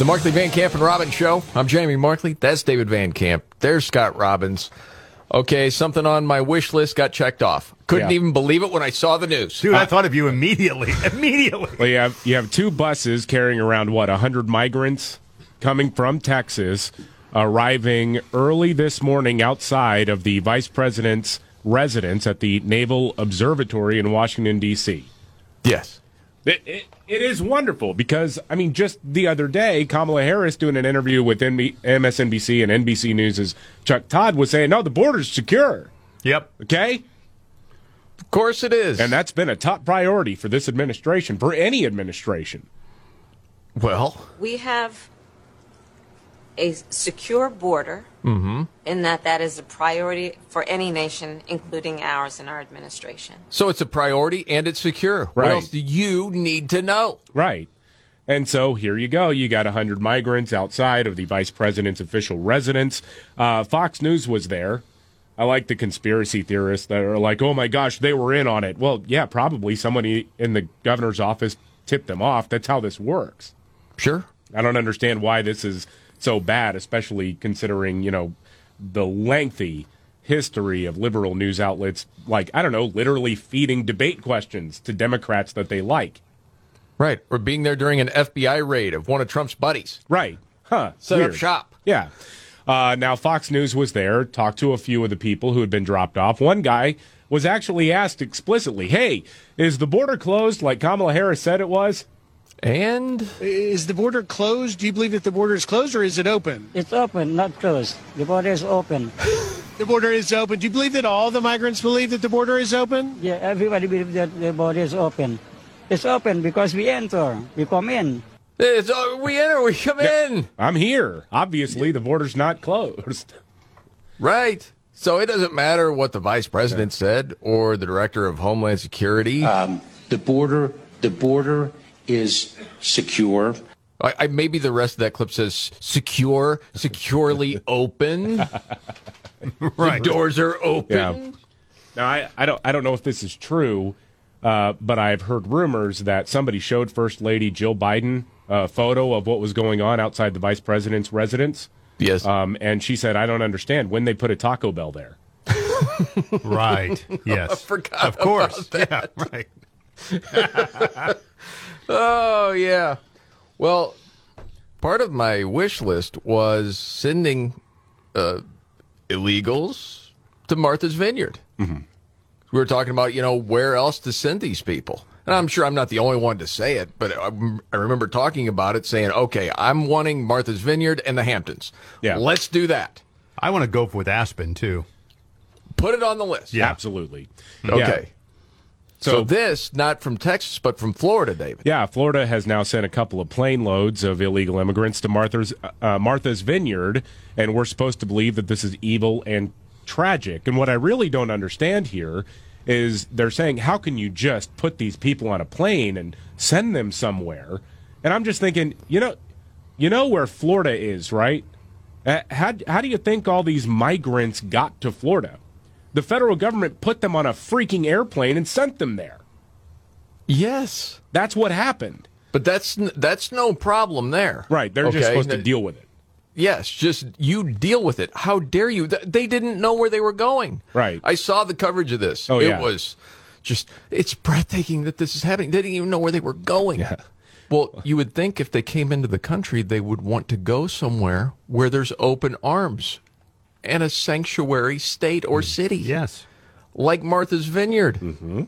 The Markley Van Camp and Robbins Show. I'm Jamie Markley. That's David Van Camp. There's Scott Robbins. Okay, something on my wish list got checked off. Couldn't Yeah. even believe it when I saw the news. Dude, I uh, thought of you immediately. Immediately. Well, you have you have two buses carrying around what hundred migrants coming from Texas, arriving early this morning outside of the vice president's residence at the Naval Observatory in Washington D.C. Yes. It, it, it is wonderful because I mean, just the other day, Kamala Harris doing an interview with MSNBC and NBC News' Chuck Todd was saying, "No, the border's secure." Yep. Okay. Of course it is. And that's been a top priority for this administration, for any administration. well, We have a secure border in that that is a priority for any nation, including ours and our administration. so it's a priority and it's secure. What Right. else do you need to know? Right. And so here you go. You got 100 migrants outside of the vice president's official residence. Uh, Fox News was there. I like the conspiracy theorists that are like, oh my gosh, they were in on it. Well, yeah, probably somebody in the governor's office tipped them off. That's how this works. Sure. I don't understand why this is so bad, especially considering, you know, the lengthy history of liberal news outlets, like, I don't know, literally feeding debate questions to Democrats that they like. Right. Or being there during an FBI raid of one of Trump's buddies. Right. Huh. Set Weird. up shop. Yeah. Uh, now, Fox News was there, talked to a few of the people who had been dropped off. One guy was actually asked explicitly, hey, is the border closed like Kamala Harris said it was? And Is the border closed? Do you believe that the border is closed or is it open? It's open, not closed. The border is open. The border is open. Do you believe that all the migrants believe that the border is open? Yeah, everybody believes that the border is open. It's open because we enter, we come in. it's, uh, we enter, we come in. I'm here. Obviously, the border's not closed. Right. So it doesn't matter what the vice president said or the director of Homeland Security. The border, the border is secure. I, I, maybe the rest of that clip says secure, securely open. Right. The doors are open. Yeah. Now, I, I don't I don't know if this is true, uh, but I've heard rumors that somebody showed First Lady Jill Biden a photo of what was going on outside the vice president's residence. Yes. Um, and she said, I don't understand when they put a Taco Bell there. Right. Yes. forgot Of course. about Yeah. Right. Oh yeah. Well, part of my wish list was sending uh, illegals to Martha's Vineyard. Mm-hmm. We were talking about you know where else to send these people, and I'm sure I'm not the only one to say it, but I, I remember talking about it, saying, "Okay, I'm wanting Martha's Vineyard and the Hamptons. Yeah. let's do that. I want to go with Aspen too. Put it on the list. Yeah. Absolutely. Okay. Yeah. So, So- this not from Texas, but from Florida, David. Yeah, Florida has now sent a couple of plane loads of illegal immigrants to Martha's uh, Martha's Vineyard, and we're supposed to believe that this is evil and tragic. And what I really don't understand here is they're saying, how can you just put these people on a plane and send them somewhere? And I'm just thinking, you know, you know where Florida is, right? Uh, how how do you think all these migrants got to Florida? The federal government put them on a freaking airplane and sent them there. Yes. That's what happened. But that's that's no problem there. Right. They're just supposed to deal with it. Yes, just you deal with it. How dare you? They didn't know where they were going. Right. I saw the coverage of this. Oh, it yeah. was just it's breathtaking that this is happening. They didn't even know where they were going. Yeah. Well, you would think if they came into the country, they would want to go somewhere where there's open arms and a sanctuary state or city. Yes. Like Martha's Vineyard. Mm-hmm.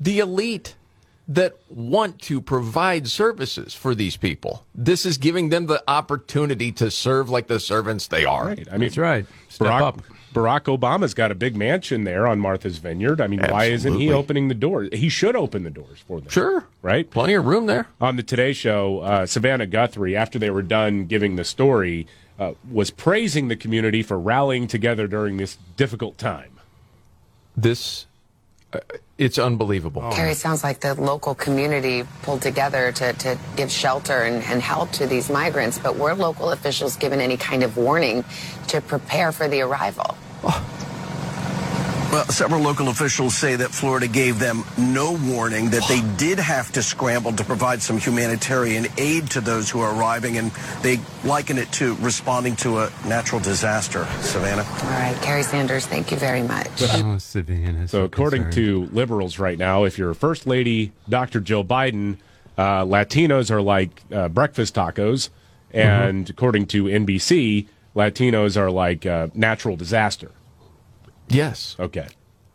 The elite that want to provide services for these people. This is giving them the opportunity to serve like the servants they are. Right. I mean, That's right. Step Barack, up. Barack Obama's got a big mansion there on Martha's Vineyard. I mean, why isn't he opening the doors? He should open the doors for them. Sure. Right? Plenty of room there. On the Today Show, uh, Savannah Guthrie, after they were done giving the story, uh, was praising the community for rallying together during this difficult time. This, uh, it's unbelievable. Kerry, it sounds like the local community pulled together to, to give shelter and, and help to these migrants, but were local officials given any kind of warning to prepare for the arrival? Well, several local officials say that Florida gave them no warning, that they did have to scramble to provide some humanitarian aid to those who are arriving, and they liken it to responding to a natural disaster. Savannah? All right, Kerry Sanders, thank you very much. Oh, Savannah. So, according to liberals right now, if you're First Lady Dr. Jill Biden, uh, Latinos are like uh, breakfast tacos, and according to NBC, Latinos are like uh, natural disaster. Yes. Okay.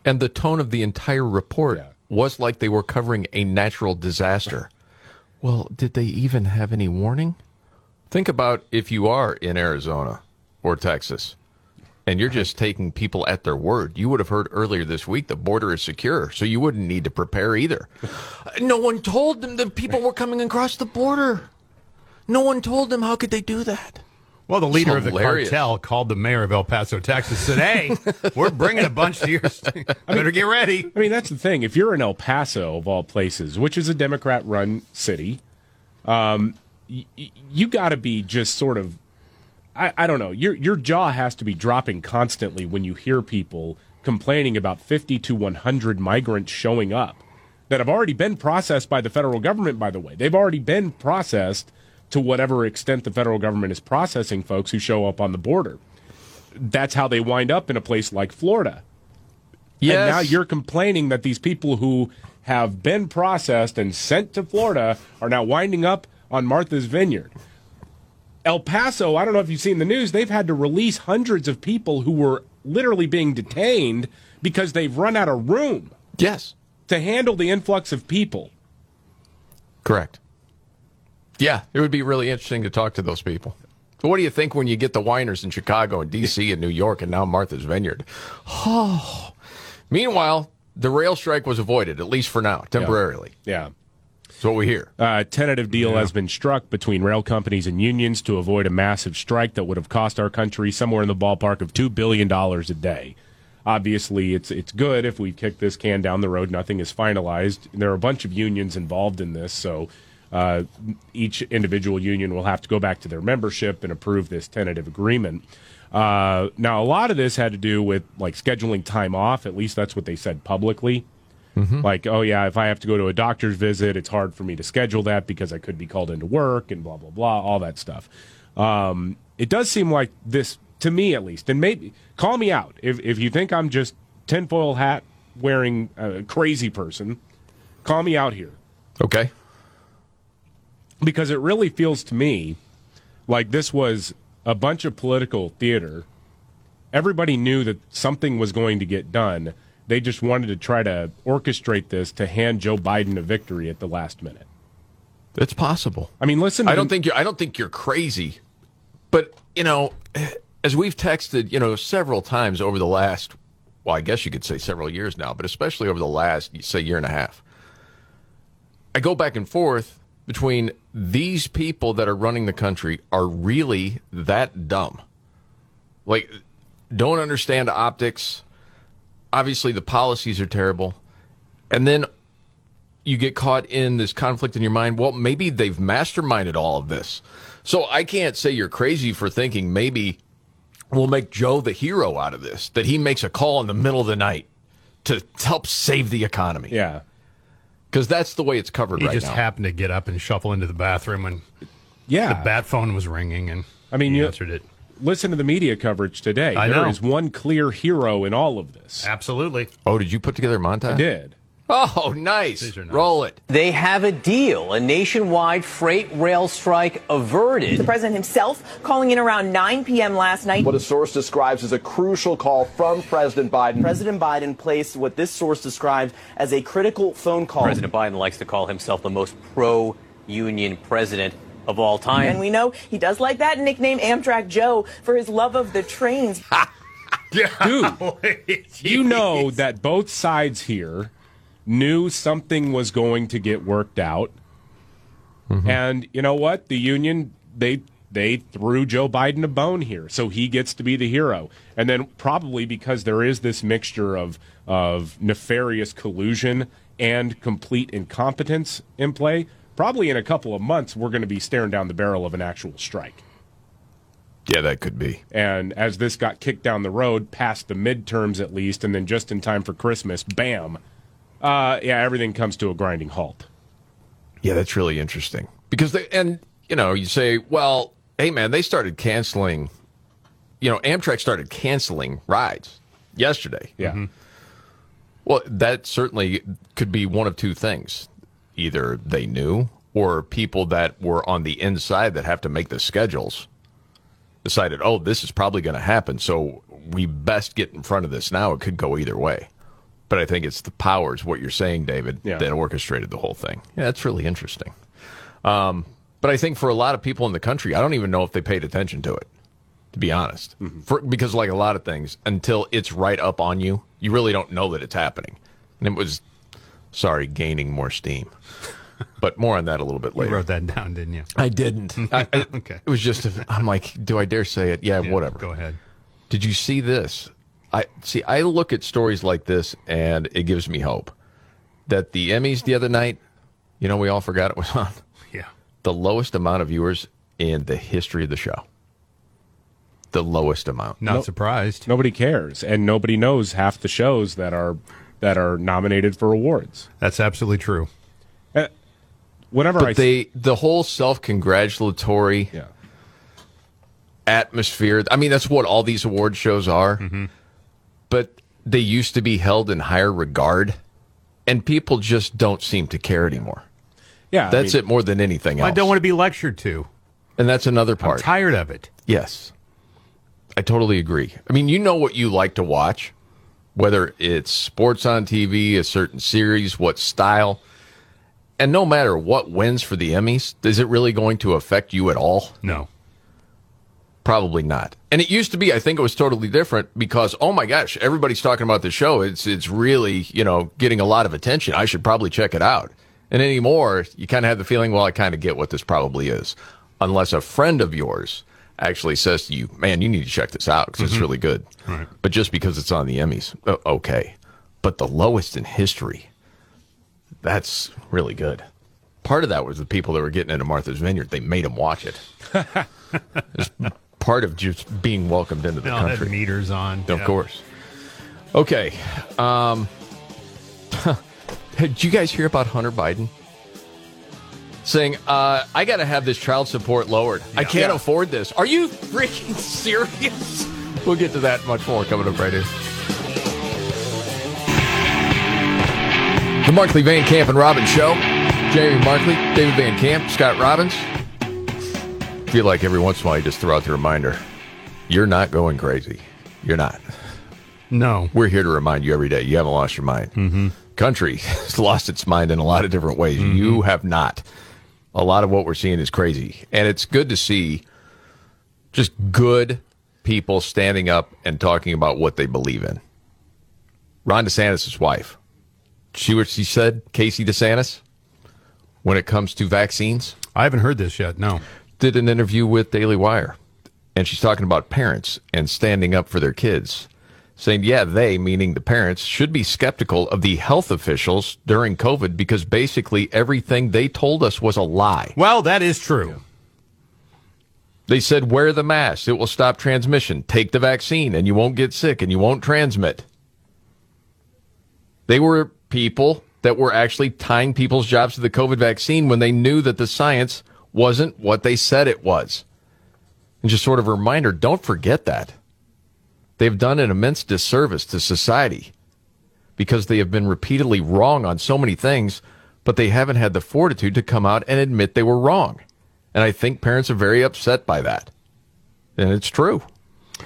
And the tone of the entire report was like they were covering a natural disaster. well, did they even have any warning? Think about if you are in Arizona or Texas and you're just taking people at their word. You would have heard earlier this week the border is secure, so you wouldn't need to prepare either. no one told them that people were coming across the border. No one told them how could they do that? Well, the leader of the cartel called the mayor of El Paso, Texas, said, "Hey, we're bringing a bunch to your state. Better get ready." I mean, that's the thing. If you're in El Paso, of all places, which is a Democrat run city, um, y- y- you got to be just sort of, I, I don't know, your, your jaw has to be dropping constantly when you hear people complaining about 50 to 100 migrants showing up that have already been processed by the federal government, by the way. They've already been processed to whatever extent the federal government is processing folks who show up on the border. That's how they wind up in a place like Florida. Yes. And now you're complaining that these people who have been processed and sent to Florida are now winding up on Martha's Vineyard. El Paso, I don't know if you've seen the news, they've had to release hundreds of people who were literally being detained because they've run out of room Yes. to handle the influx of people. Correct. Yeah, it would be really interesting to talk to those people. So what do you think when you get the whiners in Chicago and D.C. and New York and now Martha's Vineyard? Oh. Meanwhile, the rail strike was avoided, at least for now, temporarily. Yeah. That's what we hear. Uh, a tentative deal has been struck between rail companies and unions to avoid a massive strike that would have cost our country somewhere in the ballpark of $2 billion a day. Obviously, it's it's good if we kick this can down the road. Nothing is finalized. There are a bunch of unions involved in this, so uh, each individual union will have to go back to their membership and approve this tentative agreement. Uh, now, a lot of this had to do with like scheduling time off. At least that's what they said publicly. Like, oh yeah, if I have to go to a doctor's visit, it's hard for me to schedule that because I could be called into work and blah blah blah, all that stuff. Um, it does seem like this to me at least, and maybe call me out if if you think I'm just tinfoil hat wearing a crazy person. Call me out here Okay. Because it really feels to me like this was a bunch of political theater. Everybody knew that something was going to get done. They just wanted to try to orchestrate this to hand Joe Biden a victory at the last minute. It's possible. I mean, listen. To I don't the- think you're I don't think you're crazy. But, you know, as we've texted, you know, several times over the last well, I guess you could say several years now, but especially over the last say year and a half. I go back and forth between these people that are running the country are really that dumb. Like don't understand optics. Obviously the policies are terrible. And then you get caught in this conflict in your mind. Well, maybe they've masterminded all of this. So I can't say you're crazy for thinking maybe we'll make Joe the hero out of this, that he makes a call in the middle of the night to help save the economy. Yeah. Because that's the way it's covered He right just now. happened to get up and shuffle into the bathroom when Yeah. the bat phone was ringing, and I mean, he you answered it. listen to the media coverage today. I There know. is one clear hero in all of this. Absolutely. oh, did you put together a montage? I did. Oh, nice. These are nice. Roll it. They have a deal. A nationwide freight rail strike averted. The president himself calling in around 9 p.m. last night. What a source describes as a crucial call from President Biden. President Biden placed what this source describes as a critical phone call. President Biden likes to call himself the most pro union president of all time. And we know he does like that nickname Amtrak Joe for his love of the trains. Dude, you know that both sides here knew something was going to get worked out. Mm-hmm. And you know what? The union, they they threw Joe Biden a bone here, so he gets to be the hero. And then probably because there is this mixture of of nefarious collusion and complete incompetence in play, probably in a couple of months we're going to be staring down the barrel of an actual strike. Yeah, that could be. And as this got kicked down the road, past the midterms at least, and then just in time for Christmas, bam, uh, yeah, everything comes to a grinding halt. Yeah, that's really interesting because they and you know you say, well, hey man, they started canceling. You know, Amtrak started canceling rides yesterday. Yeah. Well, that certainly could be one of two things. Either they knew, or people that were on the inside that have to make the schedules decided, oh, this is probably going to happen. So we best get in front of this now. It could go either way. But I think it's the powers, what you're saying, David, Yeah. that orchestrated the whole thing. Yeah, that's really interesting. Um, but I think for a lot of people in the country, I don't even know if they paid attention to it, to be honest. For, because, like a lot of things, until it's right up on you, you really don't know that it's happening. And it was, sorry, gaining more steam. But more on that a little bit later. You later. wrote that down, didn't you? I didn't. I, I- Okay. It was just, a, I'm like, do I dare say it? Yeah, Yeah, whatever. Go ahead. Did you see this? I see. I look at stories like this, and it gives me hope that the Emmys the other night. You know, we all forgot it was on Yeah. the lowest amount of viewers in the history of the show. The lowest amount. Not No- surprised. Nobody cares, and nobody knows half the shows that are that are nominated for awards. That's absolutely true. Uh, whenever I But they, the whole self-congratulatory yeah. atmosphere. I mean, that's what all these award shows are. Mm-hmm. But they used to be held in higher regard, and people just don't seem to care anymore. Yeah, I That's mean- it more than anything else. I don't want to be lectured to. and that's another part. I'm part. tired of it. Yes. I totally agree. I mean, you know what you like to watch, whether it's sports on TV, a certain series, what style. And no matter what wins for the Emmys, is it really going to affect you at all? No. Probably not. And it used to be, I think it was totally different because, oh my gosh, everybody's talking about the show. It's it's really, you know, getting a lot of attention. I should probably check it out. And anymore, you kind of have the feeling, well, I kind of get what this probably is. Unless a friend of yours actually says to you, man, you need to check this out because it's Mhm. really good. Right. But just because it's on the Emmys, okay. But the lowest in history, that's really good. Part of that was the people that were getting into Martha's Vineyard. They made them watch it. Part of just being welcomed into the No, country. meter's on. Of Yeah. course. Okay. Um, did you guys hear about Hunter Biden? Saying, uh, I got to have this child support lowered. I can't Yeah. afford this. Are you freaking serious? We'll get to that much more coming up right here. The Markley Van Camp and Robbins Show. Jamie Markley, David Van Camp, Scott Robbins. Feel like every once in a while you just throw out the reminder you're not going crazy. You're not. No. We're here to remind you every day you haven't lost your mind. Mm-hmm. Country has lost its mind in a lot of different ways. You have not. A lot of what we're seeing is crazy. And it's good to see just good people standing up and talking about what they believe in. Ron DeSantis' wife. She what she said, Casey DeSantis, when it comes to vaccines? I haven't heard this yet. No. Did an interview with Daily Wire, and she's talking about parents and standing up for their kids, saying, yeah, they, meaning the parents, should be skeptical of the health officials during COVID because basically everything they told us was a lie. Well, that is true. They said, wear the mask. It will stop transmission. Take the vaccine and you won't get sick and you won't transmit. They were people that were actually tying people's jobs to the COVID vaccine when they knew that the science wasn't what they said it was. And just sort of a reminder don't forget that. They've done an immense disservice to society because they have been repeatedly wrong on so many things, but they haven't had the fortitude to come out and admit they were wrong. And I think parents are very upset by that. And it's true.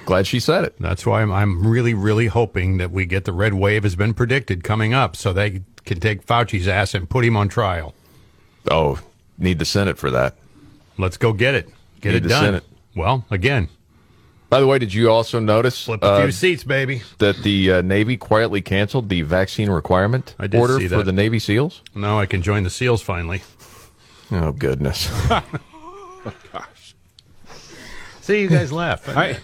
Glad she said it. That's why I'm, I'm really, really hoping that we get the red wave has been predicted coming up so they can take Fauci's ass and put him on trial. Oh, need the Senate for that. Let's go get it. Get Need it done. Senate. Well, again, By the way, did you also notice flip a uh, few seats, baby. that the uh, Navy quietly canceled the vaccine requirement I did order see for the Navy SEALs? Now I can join the SEALs finally. Oh, goodness. Gosh. See, you guys laugh. I,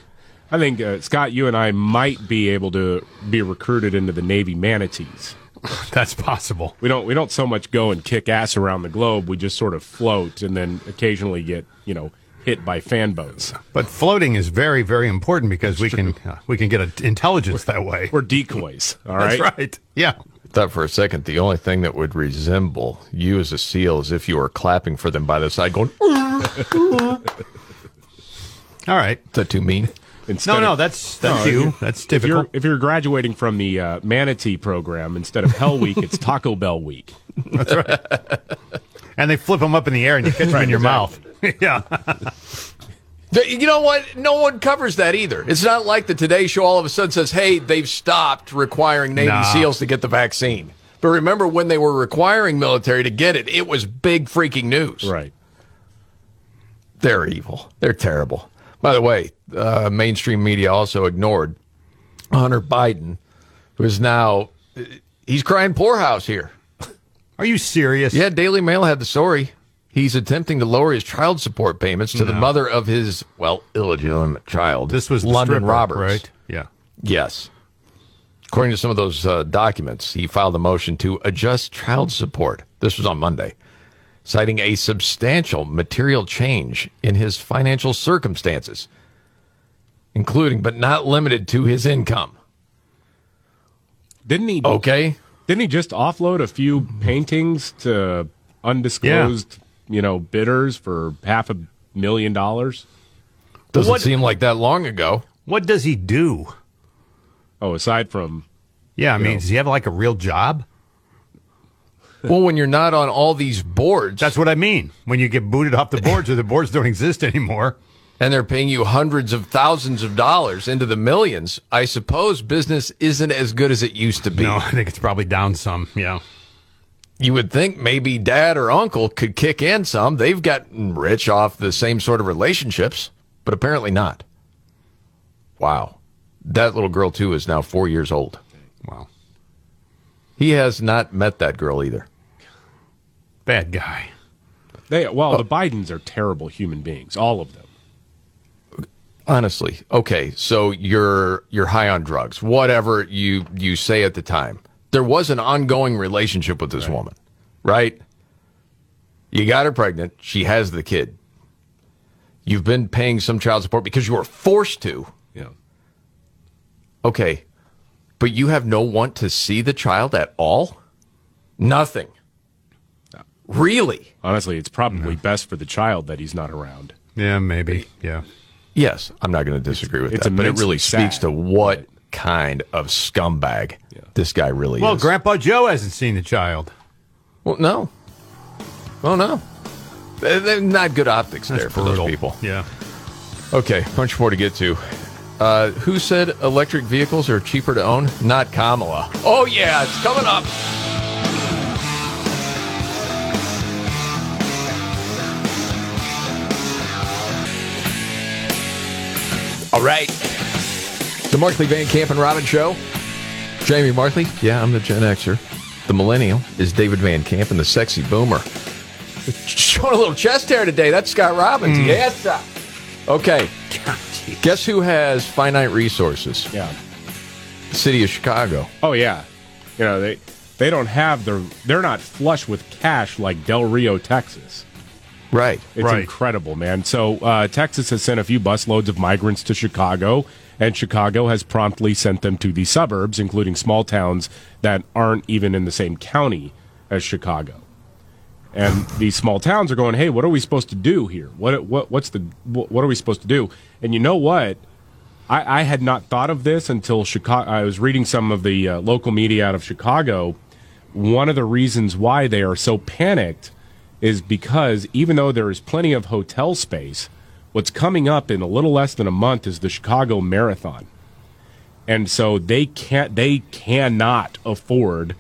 I think uh, Scott, you and I might be able to be recruited into the Navy manatees. That's possible. We don't we don't so much go and kick ass around the globe. We just sort of float and then occasionally get you know hit by fan boats. But floating is very, very important because we can uh, we can get a, intelligence that way. We're decoys. All right. That's right. Yeah. Thought for a second the only thing that would resemble you as a seal is if you were clapping for them by the side, going. All right. Is that too mean? Instead No, no, that's that's No, you. if- That's If typical. you're if you're graduating from the uh, manatee program instead of Hell Week, it's Taco Bell Week. That's right. and they flip them up in the air and you catch them in your mouth. yeah. You know what? No one covers that either. It's not like the Today Show all of a sudden says, hey, they've stopped requiring Navy Nah. SEALs to get the vaccine. But remember when they were requiring military to get it, it was big freaking news. Right. They're evil. They're terrible. By the way, uh, mainstream media also ignored Hunter Biden, who is now, he's crying poorhouse here. Are you serious? Yeah, Daily Mail had the story. He's attempting to lower his child support payments to the mother of his, well, illegitimate child. This was Lunden stripper, Roberts. right? Yeah. Yes. According to some of those uh, documents, he filed a motion to adjust child support. This was on Monday, citing a substantial material change in his financial circumstances, including but not limited to his income. Didn't he? Okay. Didn't he just offload a few paintings to undisclosed, you know, bidders for half a million dollars? Doesn't What- seem like that long ago. What does he do? Oh, aside from Yeah, I mean, know. does he have like a real job? Well, when you're not on all these boards, That's what I mean. When you get booted off the boards or the boards don't exist anymore. and they're paying you hundreds of thousands of dollars into the millions, I suppose business isn't as good as it used to be. No, I think it's probably down some. Yeah. You would think maybe dad or uncle could kick in some. They've gotten rich off the same sort of relationships, but apparently not. Wow. That little girl, too, is now four years old. Wow. He has not met that girl either. Bad guy. they well, the oh. Bidens are terrible human beings, all of them. Honestly, okay, so you're you're high on drugs, whatever you you say at the time. There was an ongoing relationship with this woman, right? You got her pregnant. She has the kid. You've been paying some child support because you were forced to. Yeah. Okay, but you have no want to see the child at all. Nothing. Really? Honestly, it's probably best for the child that he's not around. Yeah, maybe. Yeah. Yes, I'm not going to disagree with it's that, but it immensely really speaks sad, to what kind of scumbag this guy really Well, is. Well, Grandpa Joe hasn't seen the child. well, no. Oh, no. They're they're not good optics there for brutal. those people. Yeah. Okay, bunch more to get to. Uh, who said electric vehicles are cheaper to own? Not Kamala. Oh, yeah, it's coming up. All right. The Markley Van Camp and Robin Show. Jamie Markley. Yeah, I'm the Gen Xer. The Millennial is David Van Camp and the Sexy Boomer. Showing a little chest hair today. That's Scott Robbins. Yes, sir. Okay. Guess who has finite resources? Yeah. The city of Chicago. Oh yeah. You know, they they don't have their they're not flush with cash like Del Rio, Texas. Right. It's Right. incredible, man. So uh, Texas has sent a few busloads of migrants to Chicago, and Chicago has promptly sent them to the suburbs, including small towns that aren't even in the same county as Chicago. And these small towns are going, "Hey, what are we supposed to do here? What what what's the what what are we supposed to do?" And you know what? I, I had not thought of this until Chicago. I was reading some of the uh, local media out of Chicago. One of the reasons why they are so panicked is because even though there is plenty of hotel space, what's coming up in a little less than a month is the Chicago Marathon, and so they can't. They cannot afford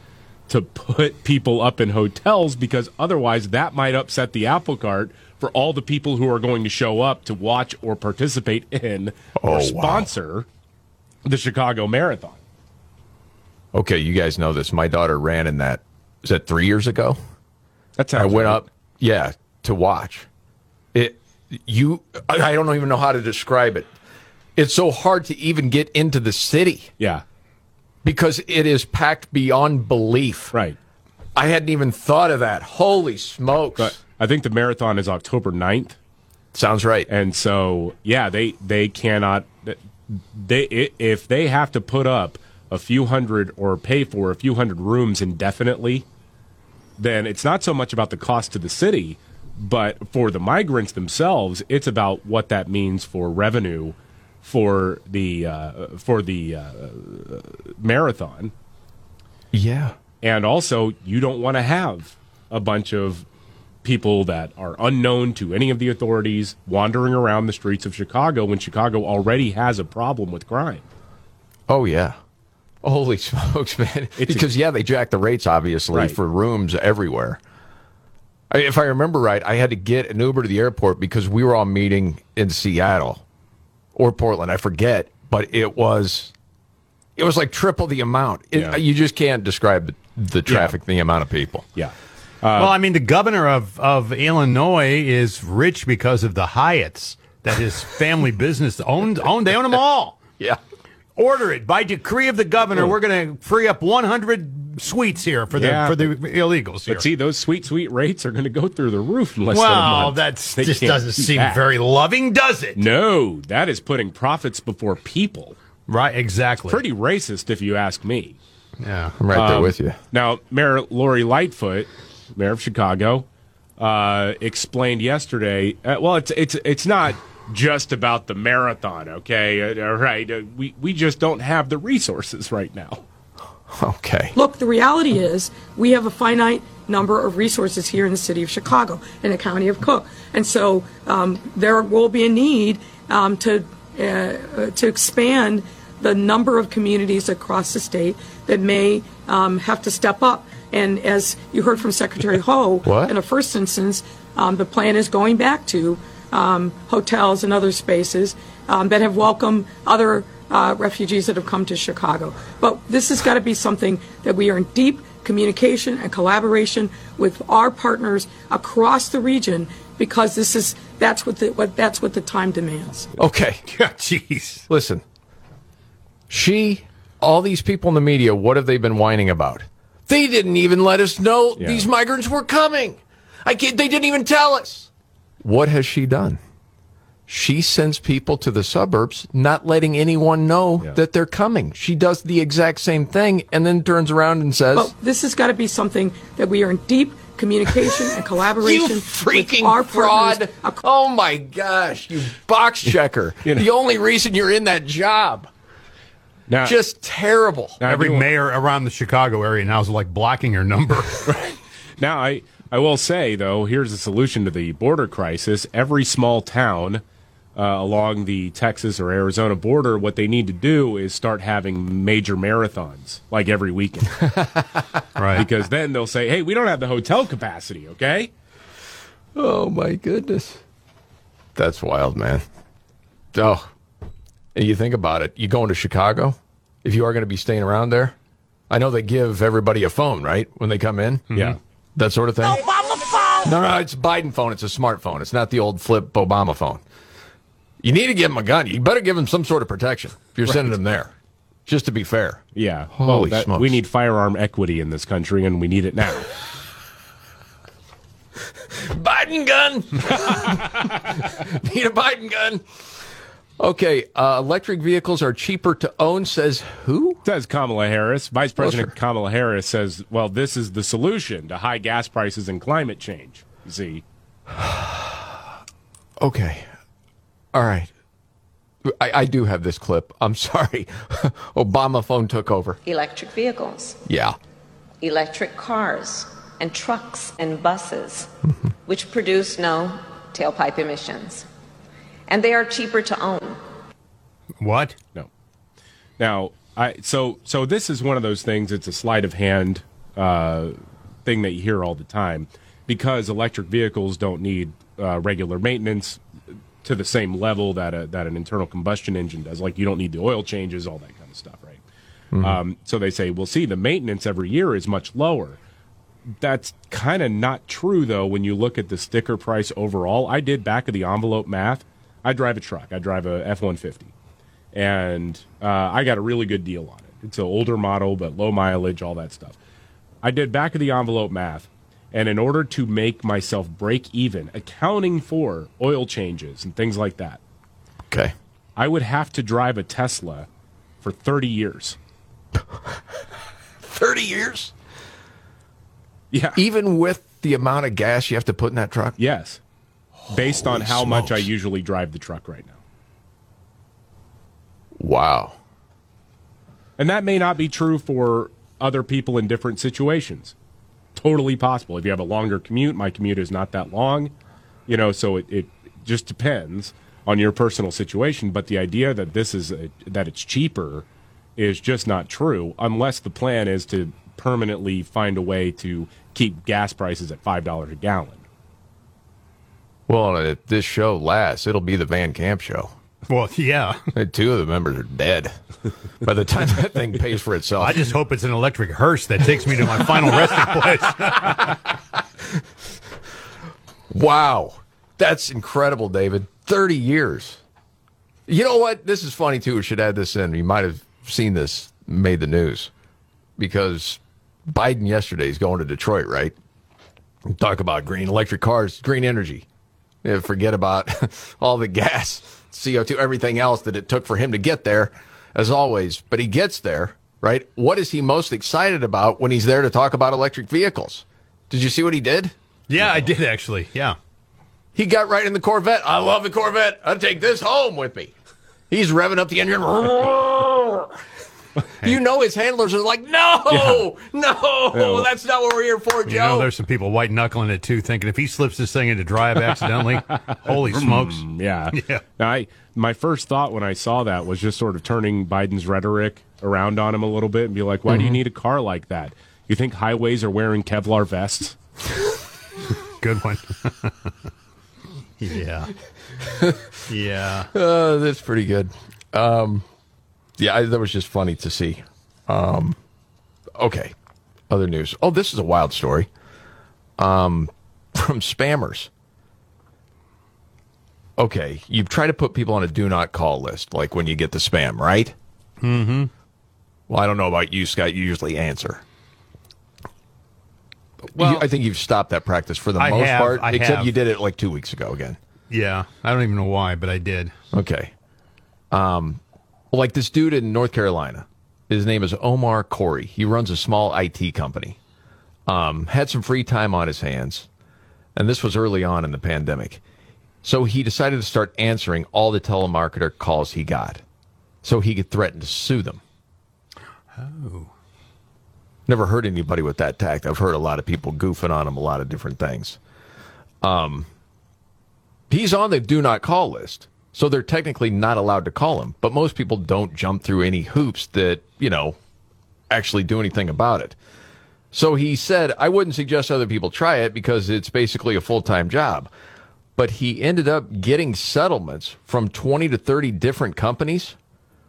to put people up in hotels because otherwise that might upset the apple cart for all the people who are going to show up to watch or participate in Oh, or sponsor the Chicago Marathon. Okay, you guys know this. My daughter ran in that. Was that three years ago? That's I went up, yeah, to watch. It you I don't even know how to describe it. It's so hard to even get into the city. Yeah. Because it is packed beyond belief. Right. I hadn't even thought of that. Holy smokes. But I think the marathon is October 9th. Sounds right. And so, yeah, they they cannot they if they have to put up a few hundred or pay for a few hundred rooms indefinitely, then it's not so much about the cost to the city, but for the migrants themselves, it's about what that means for revenue for the uh, for the uh, marathon. Yeah. And also, you don't want to have a bunch of people that are unknown to any of the authorities wandering around the streets of Chicago when Chicago already has a problem with crime. Oh yeah. Holy smokes, man! because yeah, they jacked the rates obviously Right. for rooms everywhere. I, if I remember right, I had to get an Uber to the airport because we were all meeting in Seattle or Portland. I forget, but it was it was like triple the amount. It, Yeah. You just can't describe the, the traffic, the amount of people. Yeah. Uh, well, I mean, the governor of, of Illinois is rich because of the Hyatts that his family business owns. Own, they own them all. Yeah. Order it by decree of the governor. We're going to free up 100 suites here for the Yeah. for the illegals here. But see, those sweet, sweet rates are going to go through the roof in less than a well, month. that They just can't doesn't do seem that. very loving, does it? No, that is putting profits before people. Right, exactly. Pretty racist, if you ask me. Yeah, I'm right there Um, with you. Now, Mayor Lori Lightfoot, mayor of Chicago, uh, explained yesterday. Uh, well, it's it's it's not just about the marathon, okay? Uh, all right, uh, we we just don't have the resources right now. Okay. Look, the reality is we have a finite number of resources here in the city of Chicago and the county of Cook, and so um, there will be a need um, to uh, uh, to expand the number of communities across the state that may um, have to step up. And as you heard from Secretary Hou, What? in the first instance, um, the plan is going back to um, hotels and other spaces um, that have welcomed other uh, refugees that have come to Chicago. But this has got to be something that we are in deep communication and collaboration with our partners across the region because this is that's what the what that's what the time demands. Okay. Jeez. Listen, she, all these people in the media, what have they been whining about? They didn't even let us know Yeah. these migrants were coming. I can't, they didn't even tell us. What has she done? She sends people to the suburbs, not letting anyone know that they're coming. She does the exact same thing and then turns around and says, But this has got to be something that we are in deep communication and collaboration You with freaking our fraud. partners Oh my gosh, you box checker. you know. The only reason you're in that job. Now, Just terrible. Every mayor around the Chicago area now is like blocking her number. right? Now, I, I will say, though, here's a solution to the border crisis. Every small town uh, along the Texas or Arizona border, what they need to do is start having major marathons, like every weekend. right. Because then they'll say, hey, we don't have the hotel capacity, okay? Oh my goodness. That's wild, man. Oh. And you think about it, you going to Chicago, if you are going to be staying around there, I know they give everybody a phone, right? When they come in? Yeah. That sort of thing. No, no, it's Biden phone. It's a smartphone. It's not the old flip Obama phone. You need to give him a gun. You better give him some sort of protection if you're sending him there. Just to be fair. Yeah. Holy well, that- smokes. we need firearm equity in this country, and we need it now. Biden gun. Need a Biden gun. Okay, uh, electric vehicles are cheaper to own, says who? Says Kamala Harris. Vice Well, President Kamala Harris says, well, this is the solution to high gas prices and climate change. You see? Okay. All right. I, I do have this clip. I'm sorry. Obama phone took over. Electric vehicles, Yeah. electric cars, and trucks and buses, which produce no tailpipe emissions. And they are cheaper to own. What? No. Now, I so so this is one of those things. It's a sleight of hand uh, thing that you hear all the time because electric vehicles don't need uh, regular maintenance to the same level that a, that an internal combustion engine does. Like you don't need the oil changes, all that kind of stuff, right? Mhm. Um, so they say, well, see, the maintenance every year is much lower. that's kind of not true though when you look at the sticker price overall. I did back of the envelope math. I drive a truck. I drive a F one fifty, and uh, I got a really good deal on it. It's an older model, but low mileage, all that stuff. I did back of the envelope math, and in order to make myself break even, accounting for oil changes and things like that, okay, I would have to drive a Tesla for thirty years. 30 years? Yeah. Even with the amount of gas you have to put in that truck? Yes. Based on Holy how much I usually drive the truck right now. Wow. And that may not be true for other people in different situations. Totally possible. If you have a longer commute, my commute is not that long, you know, so it, it just depends on your personal situation. But the idea that this is a, that it's cheaper is just not true unless the plan is to permanently find a way to keep gas prices at five dollars a gallon. Well, if this show lasts, it'll be the Van Camp show. Well, yeah. Two of the members are dead by the time that thing pays for itself. I just hope it's an electric hearse that takes me to my final resting place. Wow. That's incredible, David. 30 years. You know what? This is funny, too. We should add this in. You might have seen this, made the news, because Biden yesterday is going to Detroit, right? Talk about green electric cars, green energy. Yeah, forget about all the gas, CO2, everything else that it took for him to get there, as always. But he gets there, right? What is he most excited about when he's there to talk about electric vehicles? Did you see what he did? Yeah, I did actually. Yeah. He got right in the Corvette. I love the Corvette. I'll take this home with me. He's revving up the engine. You know his handlers are like, no, no, Yeah. that's not what we're here for, You know, Joe. there's some people white knuckling it too, thinking if he slips this thing into drive accidentally, holy smokes. Mm, yeah. Yeah. Now, I my first thought when I saw that was just sort of turning Biden's rhetoric around on him a little bit and be like, why do you Mhm. need a car like that? You think highways are wearing Kevlar vests? Good one. yeah. Yeah. Uh, that's pretty good. Um, yeah, I, that was just funny to see. Um, okay, other news. Oh, this is a wild story. Um, from spammers. Okay, you try to put people on a do not call list, like when you get the spam, right? Mm-hmm. Well, I don't know about you, Scott. You usually answer. Well- You- I think you've stopped that practice for the I most have, part, I except have. you did it like two weeks ago again. Yeah. I don't even know why, but I did. Okay. Um, like this dude in North Carolina. His name is Omar Corey. He runs a small IT company. Um, had some free time on his hands, and this was early on in the pandemic. So he decided to start answering all the telemarketer calls he got, so he could threaten to sue them. Oh. Never heard anybody with that tact. I've heard a lot of people goofing on him a lot of different things. Um, he's on the do not call list. So they're technically not allowed to call him. But most people don't jump through any hoops that, you know, actually do anything about it. So he said, I wouldn't suggest other people try it because it's basically a full time job. But he ended up getting settlements from 20 to 30 different companies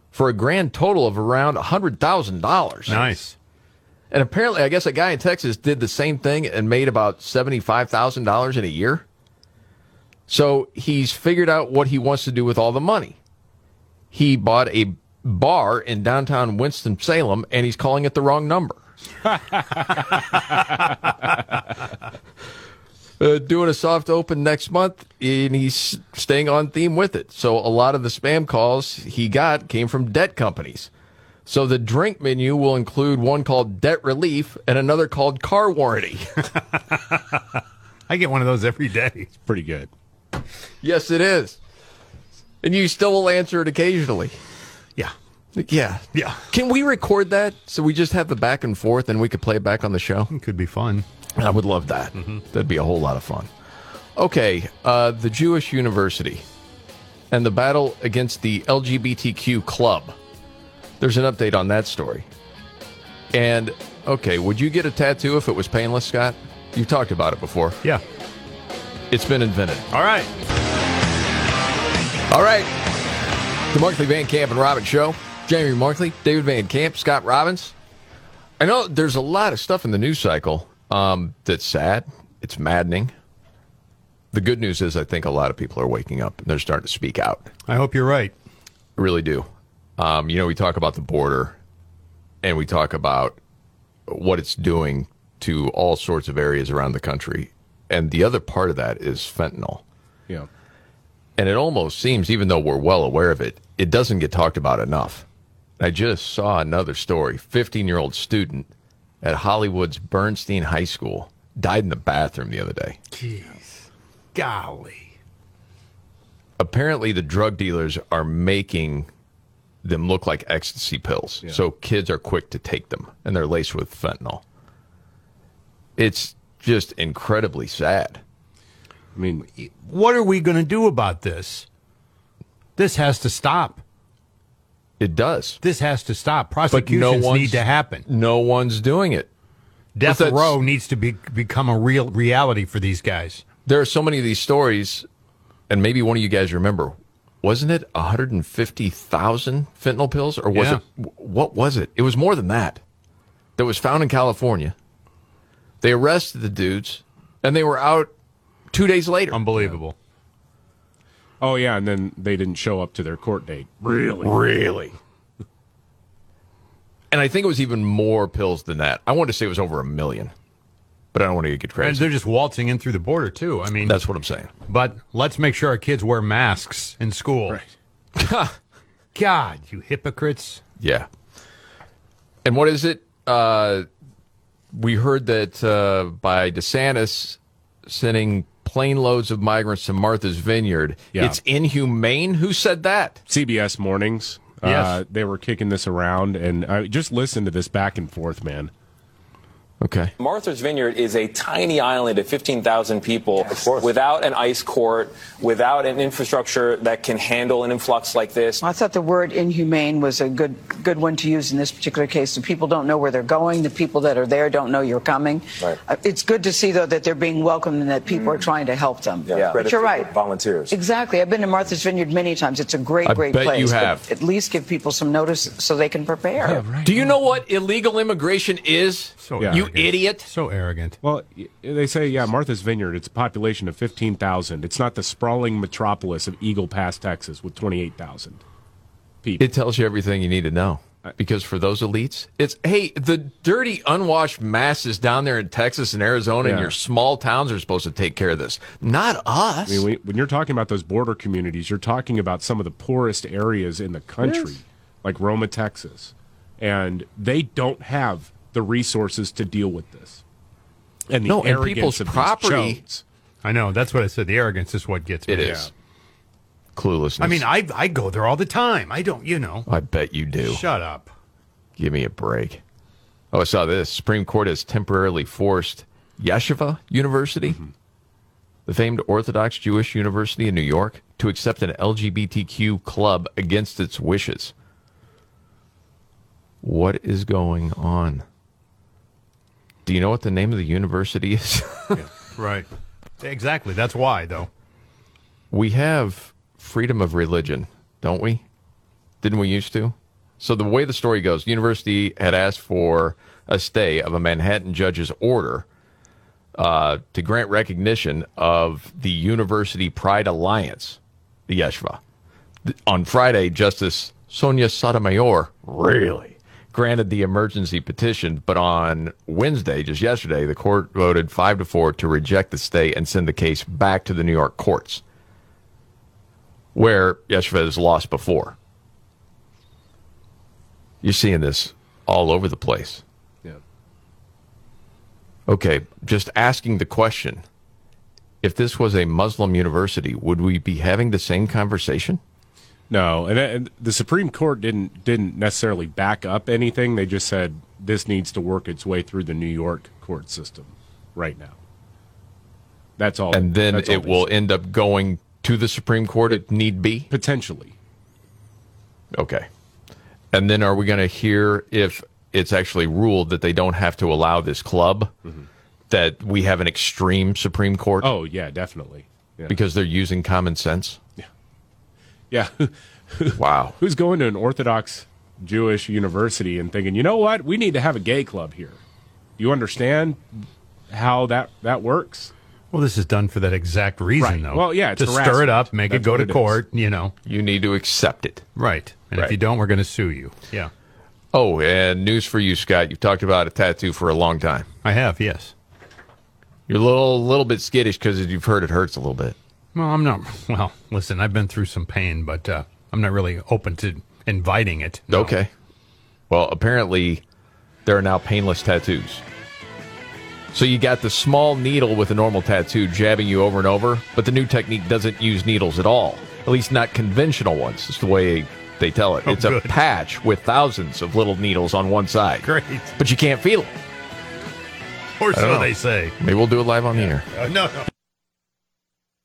for a grand total of around $100,000. Nice. And apparently, I guess a guy in Texas did the same thing and made about $75,000 in a year. So he's figured out what he wants to do with all the money. He bought a bar in downtown Winston-Salem and he's calling it the wrong number. uh, doing a soft open next month, and he's staying on theme with it. So a lot of the spam calls he got came from debt companies. So the drink menu will include one called debt relief and another called car warranty. I get one of those every day. It's pretty good. Yes, it is. And you still will answer it occasionally. Yeah. Yeah. Yeah. Can we record that so we just have the back and forth and we could play it back on the show? It could be fun. I would love that. That'd be a whole lot of fun. Okay, uh, the Jewish University and the battle against the LGBTQ club. There's an update on that story. And okay, would you get a tattoo if it was painless, Scott? You've talked about it before. Yeah. It's been invented. All right. All right. The Markley Van Camp and Robbins Show. Jamie Markley, David Van Camp, Scott Robbins. I know there's a lot of stuff in the news cycle. Um, that's sad. It's maddening. The good news is, I think a lot of people are waking up and they're starting to speak out. I hope you're right. I really do. Um, you know, we talk about the border and we talk about what it's doing to all sorts of areas around the country. And the other part of that is fentanyl. Yeah. And it almost seems, even though we're well aware of it, it doesn't get talked about enough. I just saw another story 15 year old student at Hollywood's Bernstein High School died in the bathroom the other day. Jeez. Golly. Apparently, the drug dealers are making them look like ecstasy pills. So kids are quick to take them and they're laced with fentanyl. It's just incredibly sad. I mean, What are we going to do about this? This has to stop. It does. This has to stop. Prosecutions no need to happen. No one's doing it. Death row needs to be, become a real reality for these guys. There are so many of these stories, and maybe one of you guys remember. Wasn't it 150,000 fentanyl pills, or was Yeah. it? What was it? It was more than that. That was found in California. They arrested the dudes, and they were out two days later. Unbelievable. Oh yeah, and then they didn't show up to their court date. Really? Really? And I think it was even more pills than that. I want to say it was over a million, but I don't want to get crazy. And crazy. they're just waltzing in through the border, too. I mean, That's what I'm saying. but let's make sure our kids wear masks in school. Right. God, you hypocrites. Yeah. And what is it? Uh, we heard that uh, by DeSantis sending plane loads of migrants to Martha's Vineyard, Yeah. it's inhumane. Who said that? CBS mornings. Yes. Uh, they were kicking this around, and I just listen to this back and forth, man. Okay. Martha's Vineyard is a tiny island of 15,000 people without an ice court, without an infrastructure that can handle an influx like this. I thought the word inhumane was a good good one to use in this particular case. The people don't know where they're going. The people that are there don't know you're coming. Right. Uh, It's good to see, though, that they're being welcomed and that people are trying to help them. Yeah. But you're right. Volunteers. Exactly. I've been to Martha's Vineyard many times. It's a great, I great bet place. you but have. At least give people some notice so they can prepare. Yeah, right. Do you know what illegal immigration is? So Yeah. you arrogant. idiot. So arrogant. Well, they say, yeah, Martha's Vineyard, it's a population of 15,000. It's not the sprawling metropolis of Eagle Pass, Texas, with 28,000 people. It tells you everything you need to know. Because for those elites, it's hey, the dirty, unwashed masses down there in Texas and Arizona and your small towns are supposed to take care of this, not us. I mean, when- when you're talking about those border communities, you're talking about some of the poorest areas in the country, like Roma, Texas, and they don't have the resources to deal with this. And the No, and people's of property- Jones. I know. That's what I said. The arrogance is what gets me. It is. Cluelessness. I mean, I, I go there all the time. I don't, you know. I bet you do. Shut up. Give me a break. Oh, I saw this. Supreme Court has temporarily forced Yeshiva University, mm-hmm. the famed Orthodox Jewish university in New York, to accept an LGBTQ club against its wishes. What is going on? Do you know what the name of the university is? Right. Exactly. That's why, though. we have freedom of religion, don't we? Didn't we used to? So the way the story goes, the university had asked for a stay of a Manhattan judge's order uh, to grant recognition of the University Pride Alliance, the Yeshiva. On Friday, Justice Sonia Sotomayor really granted the emergency petition, but on Wednesday, just yesterday, the court voted five to four to reject the stay and send the case back to the New York courts, where Yeshiva has lost before. You're seeing this all over the place. Yeah. Okay, just asking the question if this was a Muslim university, would we be having the same conversation? No, and, and the Supreme Court didn't didn't necessarily back up anything. They just said this needs to work its way through the New York court system right now. That's all. And then all it will said. end up going to the Supreme Court if need be? potentially. Okay. And then are we going to hear if it's actually ruled that they don't have to allow this club, mm-hmm. that we have an extreme Supreme Court? Oh yeah, definitely. Yeah. Because they're using common sense? Yeah. wow. Who's going to an Orthodox Jewish university and thinking, you know what, we need to have a gay club here? Do you understand how that that works. Well, this is done for that exact reason, Right. though. Well, yeah, it's to stir it up, make That's it go to it is. court. You know, You need to accept it. right? And Right. if you don't, we're going to sue you. Yeah, Oh, and news for you, Scott. You've talked about a tattoo for a long time. I have. Yes. You're a little, little bit skittish because you've heard it hurts a little bit. Well, I'm not. Well, listen, I've been through some pain, but uh, I'm not really open to inviting it. No. Okay. Well, apparently, there are now painless tattoos. So you got the small needle with a normal tattoo jabbing you over and over, but the new technique doesn't use needles at all. At least not conventional ones. It's the way they tell it. Oh, it's a patch with thousands of little needles on one side. Great. But you can't feel it. Or so know. they say. Maybe we'll do it live on the air. Uh, no, no.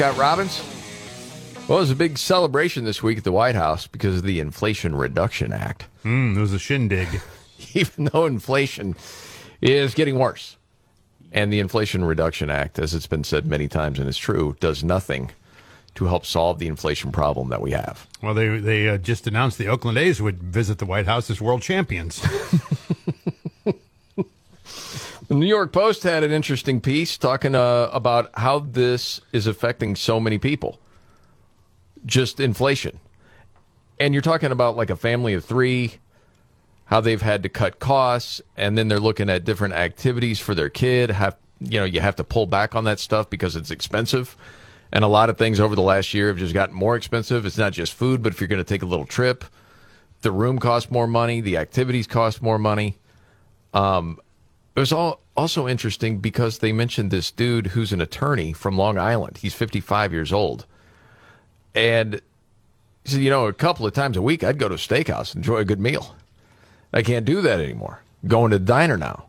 Scott Robbins. Well, it was a big celebration this week at the White House because of the Inflation Reduction Act. Mm, it was a shindig. Even though inflation is getting worse. And the Inflation Reduction Act, as it's been said many times and it's true, does nothing to help solve the inflation problem that we have. Well, they they uh, just announced the Oakland A's would visit the White House as world champions. The New York Post had an interesting piece talking uh, about how this is affecting so many people. Just inflation. And you're talking about like a family of three, how they've had to cut costs, and then they're looking at different activities for their kid. Have you know, you have to pull back on that stuff because it's expensive. And a lot of things over the last year have just gotten more expensive. It's not just food, but if you're going to take a little trip, the room costs more money, the activities cost more money. Um, it was all also interesting because they mentioned this dude who's an attorney from Long Island. He's 55 years old. And he said, you know, a couple of times a week I'd go to a steakhouse, enjoy a good meal. I can't do that anymore. Going to the diner now.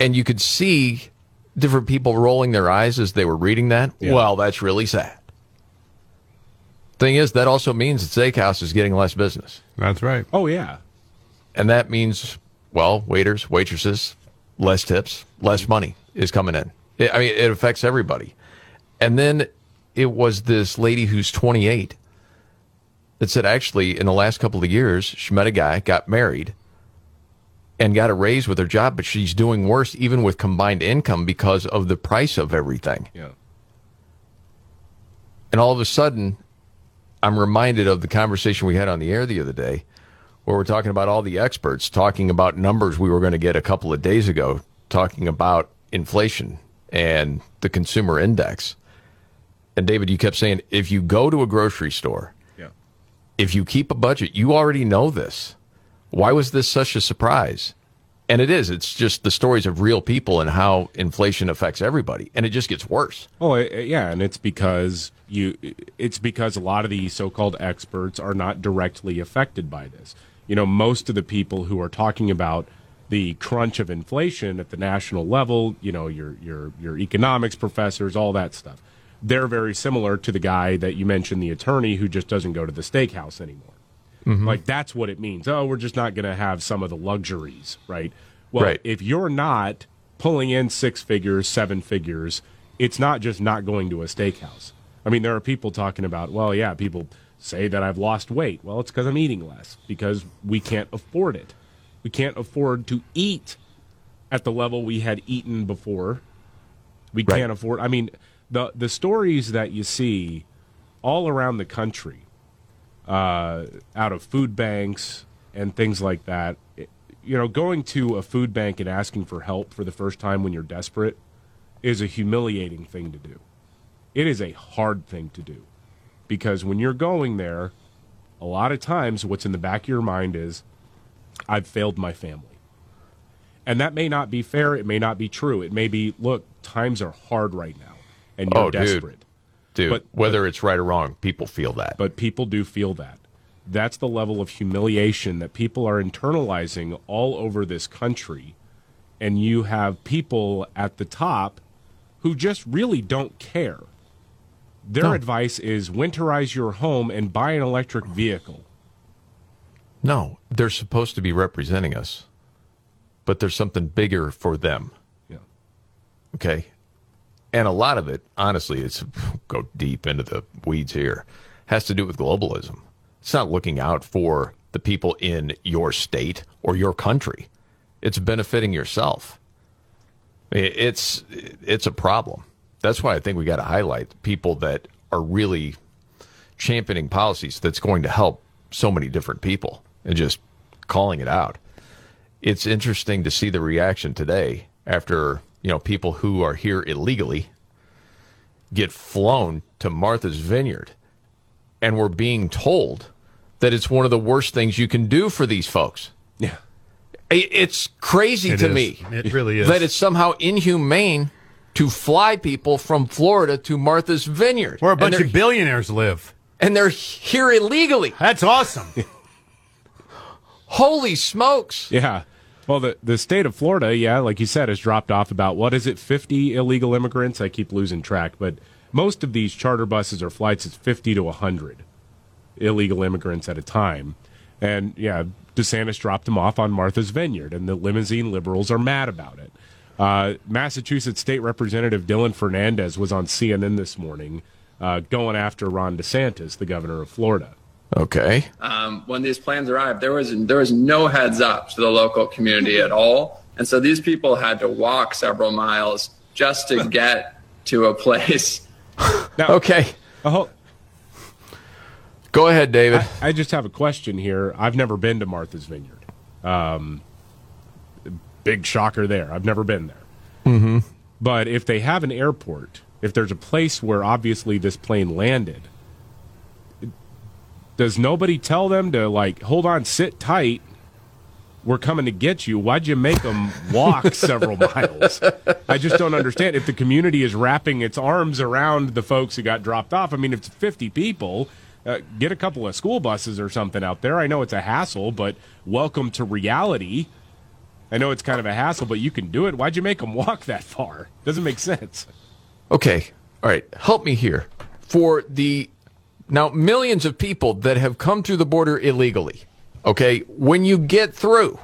And you could see different people rolling their eyes as they were reading that. Well, that's really sad. Thing is, that also means the steakhouse is getting less business. That's right. Oh yeah. And that means, well, waiters, waitresses, less tips, less money is coming in. I mean, it affects everybody. And then it was this lady who's 28 that said, actually, in the last couple of years, she met a guy, got married, and got a raise with her job, but she's doing worse even with combined income because of the price of everything. Yeah. And all of a sudden, I'm reminded of the conversation we had on the air the other day where we're talking about all the experts talking about numbers we were going to get a couple of days ago, talking about inflation and the consumer index. And David, you kept saying if you go to a grocery store, Yeah. if you keep a budget, you already know this. Why was this such a surprise? And it is. It's just the stories of real people and how inflation affects everybody, and it just gets worse. Oh yeah, and it's because you it's because a lot of the so-called experts are not directly affected by this. You know, most of the people who are talking about the crunch of inflation at the national level, you know, your your your economics professors, all that stuff. They're very similar to the guy that you mentioned, the attorney who just doesn't go to the steakhouse anymore. Mm-hmm. Like that's what it means. Oh, we're just not going to have some of the luxuries, right? Well, Right. if you're not pulling in six figures, seven figures, it's not just not going to a steakhouse. I mean, there are people talking about, well, yeah, people say that I've lost weight. Well, it's because I'm eating less because we can't afford it. We can't afford to eat at the level we had eaten before. We Right. can't afford. I mean, the the stories that you see all around the country uh, out of food banks and things like that. it- you know, going to a food bank and asking for help for the first time when you're desperate is a humiliating thing to do. It is a hard thing to do because when you're going there, a lot of times what's in the back of your mind is, I've failed my family. And that may not be fair. It may not be true. It may be, look, times are hard right now and you're Oh, desperate. Dude, But- whether it's right or wrong, people feel that. But people do feel that. That's the level of humiliation that people are internalizing all over this country. And you have people at the top who just really don't care. Their No. advice is winterize your home and buy an electric vehicle. No, they're supposed to be representing us, but there's something bigger for them. Yeah. Okay. And a lot of it, honestly, it's go deep into the weeds here, has to do with globalism. It's not looking out for the people in your state or your country. It's benefiting yourself. It's it's a problem. That's why I think we got to highlight people that are really championing policies that's going to help so many different people and just calling it out. It's interesting to see the reaction today after, you know, people who are here illegally get flown to Martha's Vineyard and we're being told that it's one of the worst things you can do for these folks. Yeah. It's crazy It to is. me. It really is. That it's somehow inhumane to fly people from Florida to Martha's Vineyard. Where a bunch of billionaires live. and they're here illegally. That's awesome. Holy smokes. Yeah. Well, the, the state of Florida, yeah, like you said, has dropped off about, what is it, 50 illegal immigrants? I keep losing track. But most of these charter buses or flights is 50 to 100 illegal immigrants at a time. And yeah, DeSantis dropped them off on Martha's Vineyard, and the limousine liberals are mad about it. Uh, Massachusetts State Representative Dylan Fernandez was on CNN this morning uh, going after Ron DeSantis, the governor of Florida. Okay. um, when these plans arrived, there was there was no heads up to the local community at all, and so these people had to walk several miles just to get to a place. okay. Oh, Go ahead, David. I, I just have a question here. I've never been to Martha's Vineyard. Um, big shocker there. I've never been there. Mm-hmm. But if they have an airport, if there's a place where obviously this plane landed, does nobody tell them to like hold on, sit tight? We're coming to get you. Why'd you make them walk several miles? I just don't understand. If the community is wrapping its arms around the folks who got dropped off, I mean, if it's 50 people, uh, get a couple of school buses or something out there. I know it's a hassle, but welcome to reality. I know it's kind of a hassle, but you can do it. Why'd you make them walk that far? Doesn't make sense. Okay. All right. Help me here. For the now millions of people that have come through the border illegally. Okay. When you get through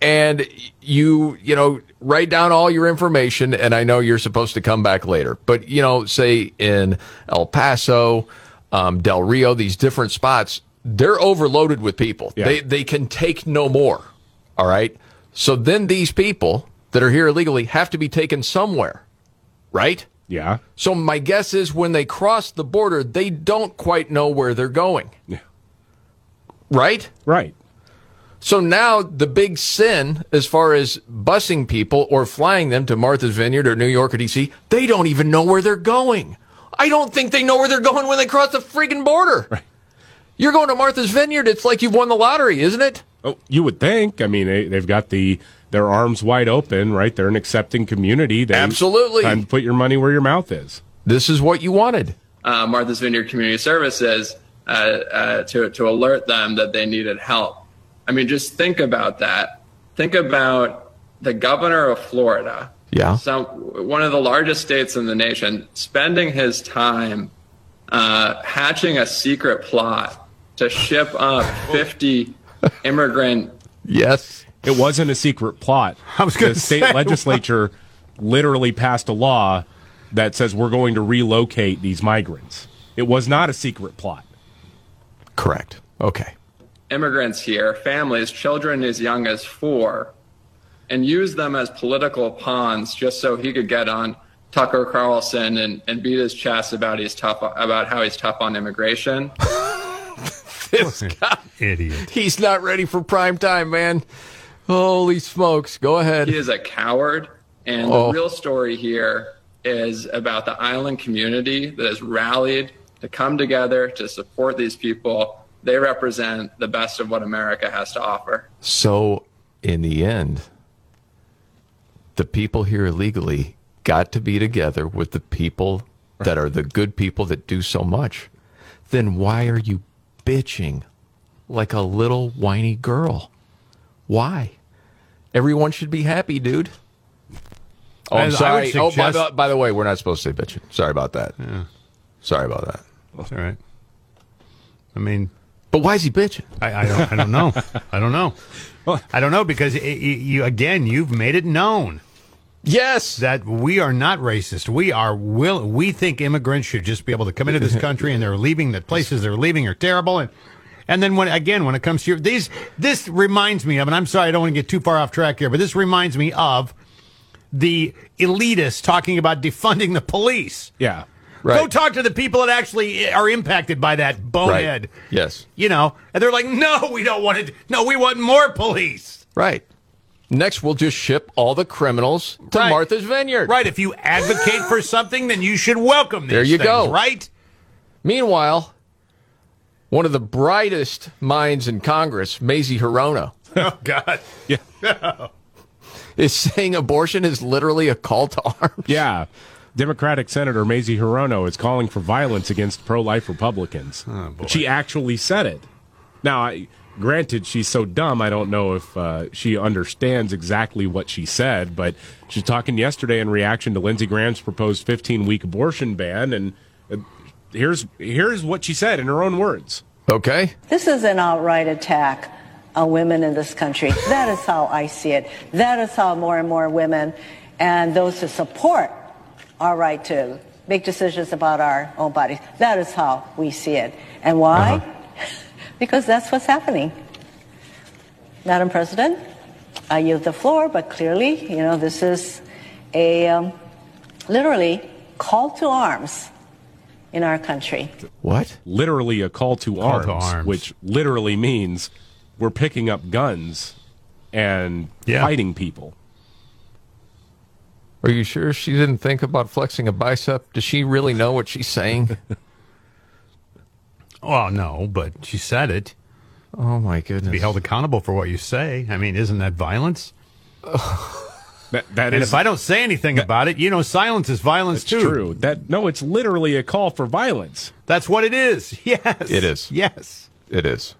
and you, you know, write down all your information, and I know you're supposed to come back later, but, you know, say in El Paso, um, Del Rio, these different spots, they're overloaded with people. Yeah. They, they can take no more. All right. So then these people that are here illegally have to be taken somewhere. Right? Yeah. So my guess is when they cross the border, they don't quite know where they're going. Yeah. Right? Right. So now the big sin as far as busing people or flying them to Martha's Vineyard or New York or DC, they don't even know where they're going. I don't think they know where they're going when they cross the freaking border. Right. You're going to Martha's Vineyard, it's like you've won the lottery, isn't it? Oh, you would think. I mean, they, they've got the their arms wide open, right? They're an accepting community. They, Absolutely. Time to put your money where your mouth is. This is what you wanted. uh, Martha's Vineyard Community Services uh, uh, to, to alert them that they needed help. I mean, just think about that. Think about the governor of Florida, Yeah. some, one of the largest states in the nation, spending his time uh, hatching a secret plot to ship up 50 immigrant Yes. It wasn't a secret plot. I was gonna say. the state say, legislature literally passed a law that says we're going to relocate these migrants. It was not a secret plot. Correct. Okay. immigrants here, families, children as young as four, and use them as political pawns just so he could get on Tucker Carlson and, and beat his chest about he's tough about how he's tough on immigration. This guy, Idiot. he's not ready for prime time, man. Holy smokes. Go ahead. He is a coward, and Oh. the real story here is about the island community that has rallied to come together to support these people. They represent the best of what America has to offer. So, in the end, the people here illegally got to be together with the people that are the good people that do so much. Then why are you bitching like a little whiny girl? Why? Everyone should be happy, dude. Oh, I'm sorry. Oh, by the, by the way, we're not supposed to say bitching. Sorry about that. Sorry about that. That's all right. I mean, but why is he bitching? I, I don't. I don't know. I don't know. I don't know because it- you again, you've made it known. Yes, that we are not racist. We are will. We think immigrants should just be able to come into this country, and they're leaving. The places they're leaving are terrible. And and then when again, when it comes to your, these, this reminds me of, and I'm sorry, I don't want to get too far off track here, but this reminds me of the elitists talking about defunding the police. Yeah. Right. Go talk to the people that actually are impacted by that bonehead. Yes. You know, and they're like, no, we don't want it. No, we want more police. Right. Next, we'll just ship all the criminals to Right. Martha's Vineyard. Right. If you advocate for something, then you should welcome these There you things, go. Right. Meanwhile, one of the brightest minds in Congress, Mazie Hirono, Oh God. Yeah. is saying abortion is literally a call to arms. Yeah. Democratic Senator Mazie Hirono is calling for violence against pro life Republicans. Oh, she actually said it. Now, I, granted, she's so dumb, I don't know if uh, she understands exactly what she said, but she's talking yesterday in reaction to Lindsey Graham's proposed 15 week abortion ban. And uh, here's, here's what she said in her own words. Okay. This is an outright attack on women in this country. That is how I see it. That is how more and more women and those who support our right to make decisions about our own bodies, that is how we see it. And why? Because that's what's happening. Madam President, I yield the floor, but clearly, you know, this is a um, literally call to arms in our country. What? Literally a call to, Call arms, to arms. which literally means we're picking up guns and Yeah. fighting people. Are you sure she didn't think about flexing a bicep? Does she really know what she's saying? Well, no, but she said it. Oh my goodness. Be held accountable for what you say. I mean, isn't that violence? That, that and is- if I don't say anything about it, you know, silence is violence too. True. That no, it's literally a call for violence. That's what it is. Yes. It is. Yes. It is.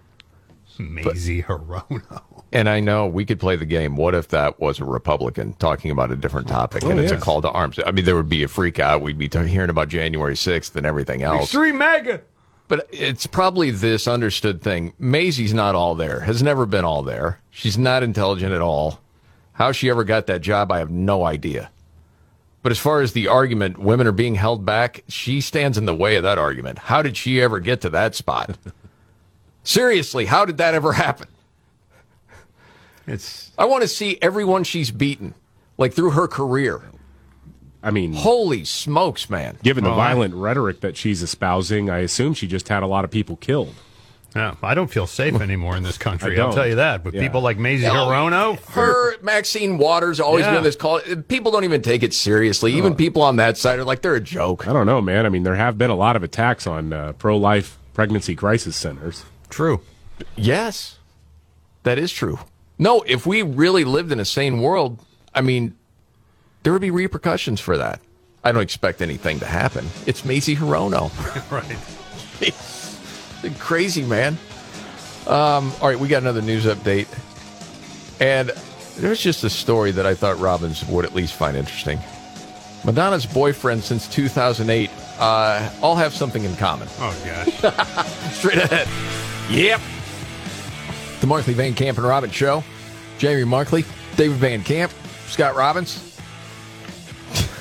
Mazie Hirono. And I know we could play the game. What if that was a Republican talking about a different topic oh, and Oh, it's a call to arms? I mean, there would be a freak out. We'd be t- hearing about January 6th and everything else. Extreme MAGA. But it's probably this understood thing. Mazie's not all there, has never been all there. She's not intelligent at all. How she ever got that job, I have no idea. But as far as the argument, women are being held back, she stands in the way of that argument. How did she ever get to that spot? Seriously, how did that ever happen? It's. I want to see everyone she's beaten, like through her career. I mean, holy smokes, man! Given the Well, I- violent rhetoric that she's espousing, I assume she just had a lot of people killed. Yeah, I don't feel safe anymore in this country. I I'll tell you that. But Yeah. people like Mazie No, Hirono, Her, Maxine Waters, always Yeah. been this call. People don't even take it seriously. Even people on that side are like they're a joke. I don't know, man. I mean, there have been a lot of attacks on uh, pro-life pregnancy crisis centers. True. Yes, that is true. No, if we really lived in a sane world, I mean, there would be repercussions for that. I don't expect anything to happen. It's Mazie Hirono. right. Crazy, man. Um, all right, we got another news update. And there's just a story that I thought Robbins would at least find interesting. Madonna's boyfriend since 2008 uh, all have something in common. Oh, gosh. Straight ahead. Yep. The Markley Van Camp and Robbins Show. Jamie Markley, David Van Camp, Scott Robbins.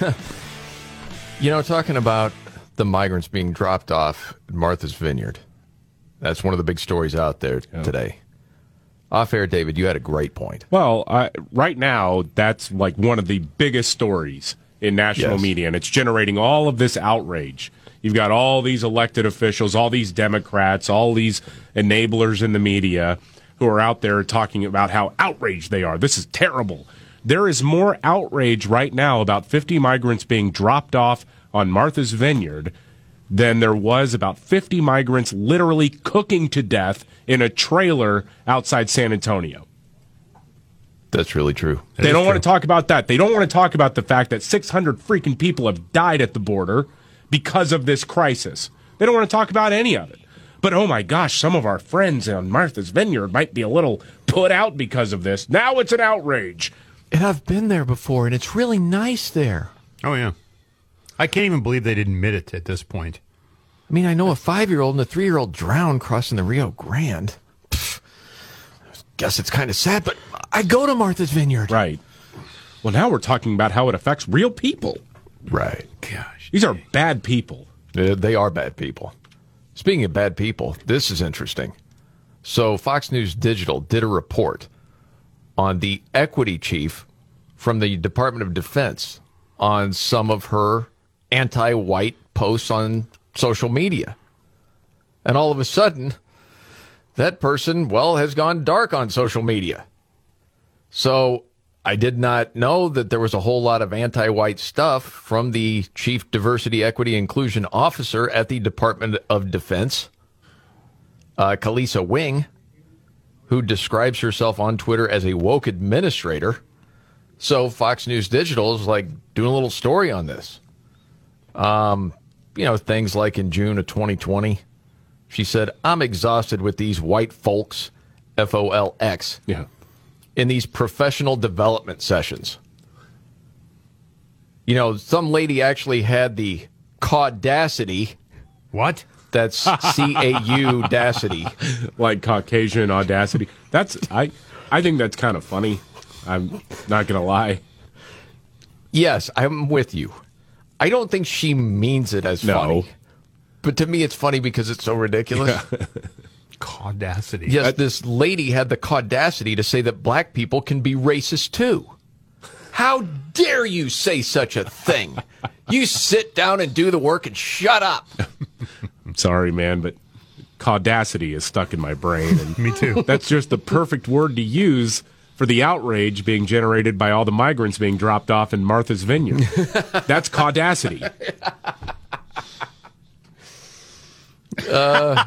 you know, talking about the migrants being dropped off at Martha's Vineyard. That's one of the big stories out there today. Off air, David, you had a great point. Well, uh, right now, that's like one of the biggest stories in national Yes. media, and it's generating all of this outrage. You've got all these elected officials, all these Democrats, all these enablers in the media who are out there talking about how outraged they are. This is terrible. There is more outrage right now about 50 migrants being dropped off on Martha's Vineyard than there was about 50 migrants literally cooking to death in a trailer outside San Antonio. That's really true. They don't want to talk about that. They don't want to talk about the fact that 600 freaking people have died at the border because of this crisis. They don't want to talk about any of it. But oh my gosh, some of our friends on Martha's Vineyard might be a little put out because of this. Now it's an outrage. And I've been there before, and it's really nice there. Oh yeah, I can't even believe they'd admit it at this point. I mean, I know a five year old and a three year old drowned crossing the Rio Grande. Pfft. guess it's kind of sad, but I go to Martha's Vineyard. Right. Well, now we're talking about how it affects real people. Right. Gosh. These are bad people. Uh, they are bad people. Speaking of bad people, this is interesting. So, Fox News Digital did a report on the equity chief from the Department of Defense on some of her anti white posts on social media. And all of a sudden, that person, well, has gone dark on social media. So I did not know that there was a whole lot of anti white stuff from the Chief Diversity, Equity, Inclusion Officer at the Department of Defense, uh, Kelisa Wing, who describes herself on Twitter as a woke administrator. So Fox News Digital is like doing a little story on this. Um, you know, things like in June of 2020, she said, I'm exhausted with these white folks, F O L X. Yeah. In these professional development sessions. You know, some lady actually had the caudacity. What? That's C A U Audacity. like Caucasian audacity. That's I I think that's kind of funny. I'm not gonna lie. Yes, I'm with you. I don't think she means it as No. funny. But to me, it's funny because it's so ridiculous. Caudacity. Yes, this lady had the caudacity to say that black people can be racist too. How dare you say such a thing? You sit down and do the work and shut up. I'm sorry, man, but caudacity is stuck in my brain. And Me too. That's just the perfect word to use for the outrage being generated by all the migrants being dropped off in Martha's Vineyard. That's caudacity. Uh,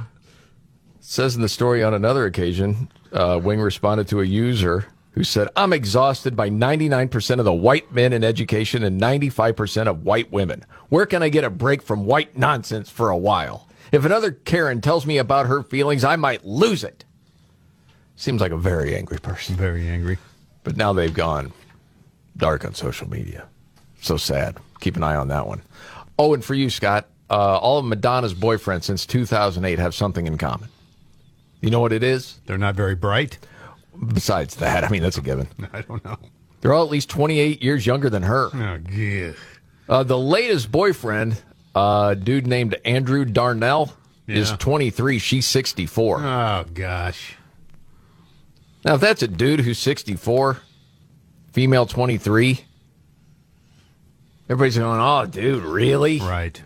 says in the story on another occasion, uh, Wing responded to a user who said, I'm exhausted by 99% of the white men in education and 95% of white women. Where can I get a break from white nonsense for a while? If another Karen tells me about her feelings, I might lose it. Seems like a very angry person. Very angry. But now they've gone dark on social media. So sad. Keep an eye on that one. Oh, and for you, Scott, uh, all of Madonna's boyfriends since 2008 have something in common. You know what it is? They're not very bright. Besides that, I mean, that's a given. I don't know. They're all at least 28 years younger than her. Oh, yeah. Uh, the latest boyfriend, uh, dude named Andrew Darnell, is 23. She's 64. Oh, gosh. Now, if that's a dude who's 64, female 23, everybody's going, oh, dude, really? Right.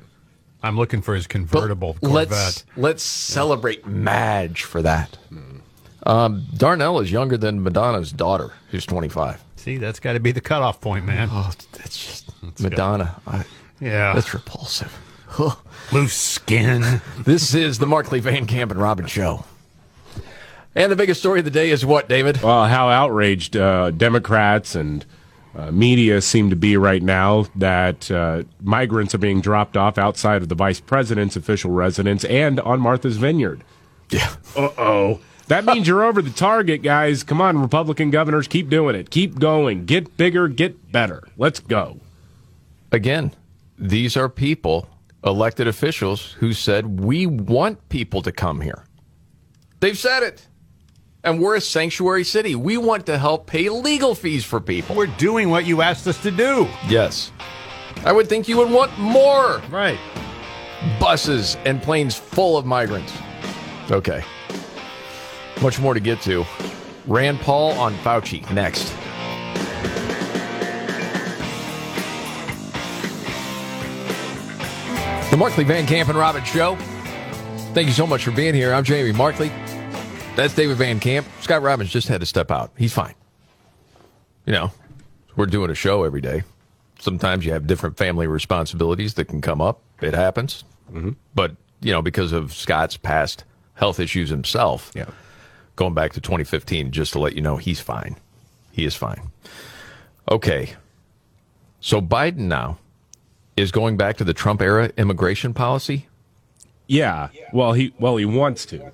I'm looking for his convertible Let's Corvette. let's celebrate Madge for that. Um, Darnell is younger than Madonna's daughter, who's 25. See, that's got to be the cutoff point, man. Oh, that's just Madonna. I, Yeah. that's repulsive. Loose skin. this is the Markley Van Camp and Robin show. And the biggest story of the day is what, David? Well, how outraged uh, Democrats and uh, media seem to be right now that uh, migrants are being dropped off outside of the vice president's official residence and on Martha's Vineyard. Yeah. Uh oh. That means you're over the target, guys. Come on, Republican governors, keep doing it. Keep going. Get bigger, get better. Let's go. Again, these are people, elected officials, who said, we want people to come here. They've said it. And we're a sanctuary city. We want to help pay legal fees for people. We're doing what you asked us to do. Yes. I would think you would want more. Right. Buses and planes full of migrants. Okay. Much more to get to. Rand Paul on Fauci next. The Markley Van Camp and Robbins Show. Thank you so much for being here. I'm Jamie Markley. That's David Van Camp. Scott Robbins just had to step out. He's fine. You know, we're doing a show every day. Sometimes you have different family responsibilities that can come up. It happens. Mm-hmm. But, you know, because of Scott's past health issues himself, Yeah. Going back to 2015, just to let you know, he's fine. He is fine. Okay. So Biden now is going back to the Trump era immigration policy. Yeah. Well, he well he wants to.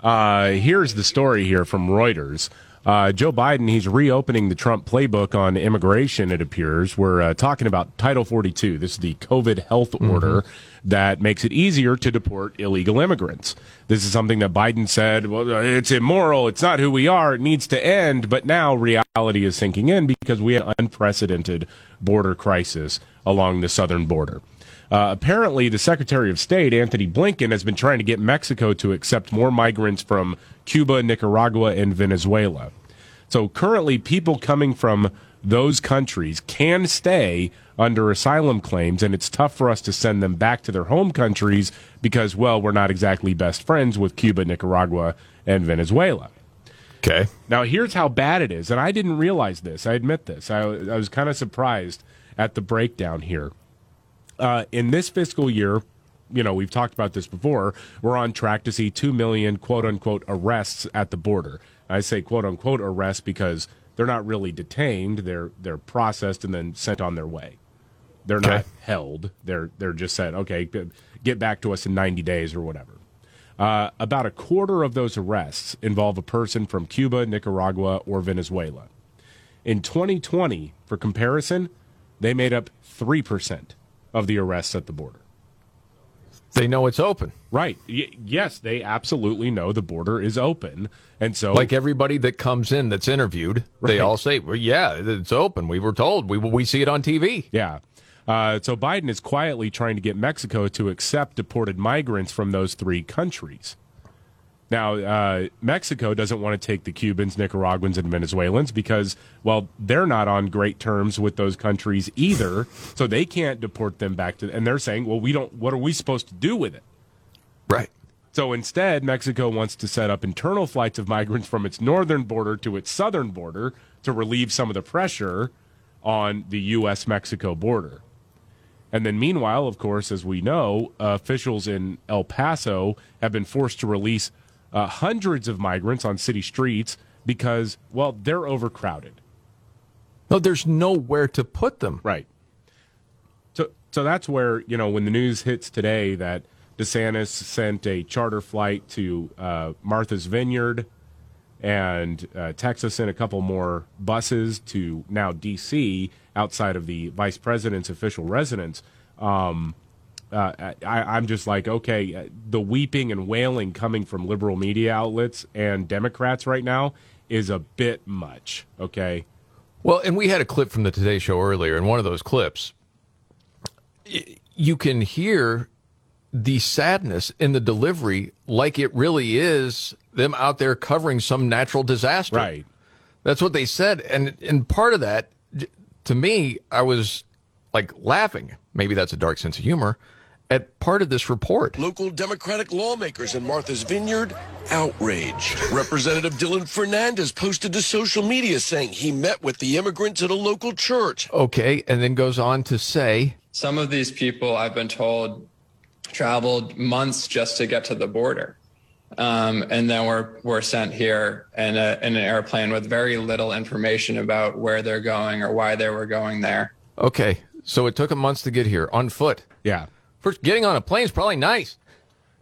Uh, here's the story here from Reuters. Uh, Joe Biden, he's reopening the Trump playbook on immigration, it appears. We're uh, talking about Title 42. This is the COVID health order that makes it easier to deport illegal immigrants. This is something that Biden said, well, it's immoral. It's not who we are. It needs to end. But now reality is sinking in because we have unprecedented border crisis along the southern border. Uh, apparently, the Secretary of State, Antony Blinken, has been trying to get Mexico to accept more migrants from Cuba, Nicaragua, and Venezuela. So currently, people coming from those countries can stay under asylum claims, and it's tough for us to send them back to their home countries because, well, we're not exactly best friends with Cuba, Nicaragua, and Venezuela. Okay. Now, here's how bad it is, and I didn't realize this. I admit this. I, I was kind of surprised at the breakdown here. Uh, in this fiscal year, you know, we've talked about this before. We're on track to see 2 million quote unquote arrests at the border. I say quote unquote arrests because they're not really detained. They're they're processed and then sent on their way. They're Okay. not held. They're they're just said, okay, get back to us in 90 days or whatever. Uh, about a quarter of those arrests involve a person from Cuba, Nicaragua, or Venezuela. In 2020, for comparison, they made up 3% of the arrests at the border. They know it's open. Right. Y- yes, they absolutely know the border is open. And so like everybody that comes in that's interviewed, they all say, well, "Yeah, it's open. We were told. We we see it on TV." Yeah. Uh, so Biden is quietly trying to get Mexico to accept deported migrants from those three countries. Now, uh, Mexico doesn't want to take the Cubans, Nicaraguans, and Venezuelans because, well, they're not on great terms with those countries either. So they can't deport them back to. And they're saying, well, we don't. What are we supposed to do with it? Right. So instead, Mexico wants to set up internal flights of migrants from its northern border to its southern border to relieve some of the pressure on the U.S. Mexico border. And then, meanwhile, of course, as we know, uh, officials in El Paso have been forced to release uh, hundreds of migrants on city streets because, well, they're overcrowded. No, there's nowhere to put them. Right. So, so that's where you know when the news hits today that DeSantis sent a charter flight to uh, Martha's Vineyard, and uh, Texas sent a couple more buses to now D.C. outside of the vice president's official residence. Um, uh, I, I'm just like, okay, uh, the weeping and wailing coming from liberal media outlets and Democrats right now is a bit much. Okay. Well, and we had a clip from the Today Show earlier, and one of those clips, you can hear the sadness in the delivery, like it really is them out there covering some natural disaster. Right. That's what they said, and and part of that, to me, I was like laughing. Maybe that's a dark sense of humor. At part of this report, Local Democratic lawmakers in Martha's Vineyard outraged. Representative Dylan Fernandez posted to social media saying he met with the immigrants at a local church. okay, and then goes on to say, Some of these people, I've been told, traveled months just to get to the border. Um, and then were, were sent here in, a, in an airplane with very little information about where they're going or why they were going there. okay, so it took them months to get here on foot. Yeah. First, getting on a plane is probably nice.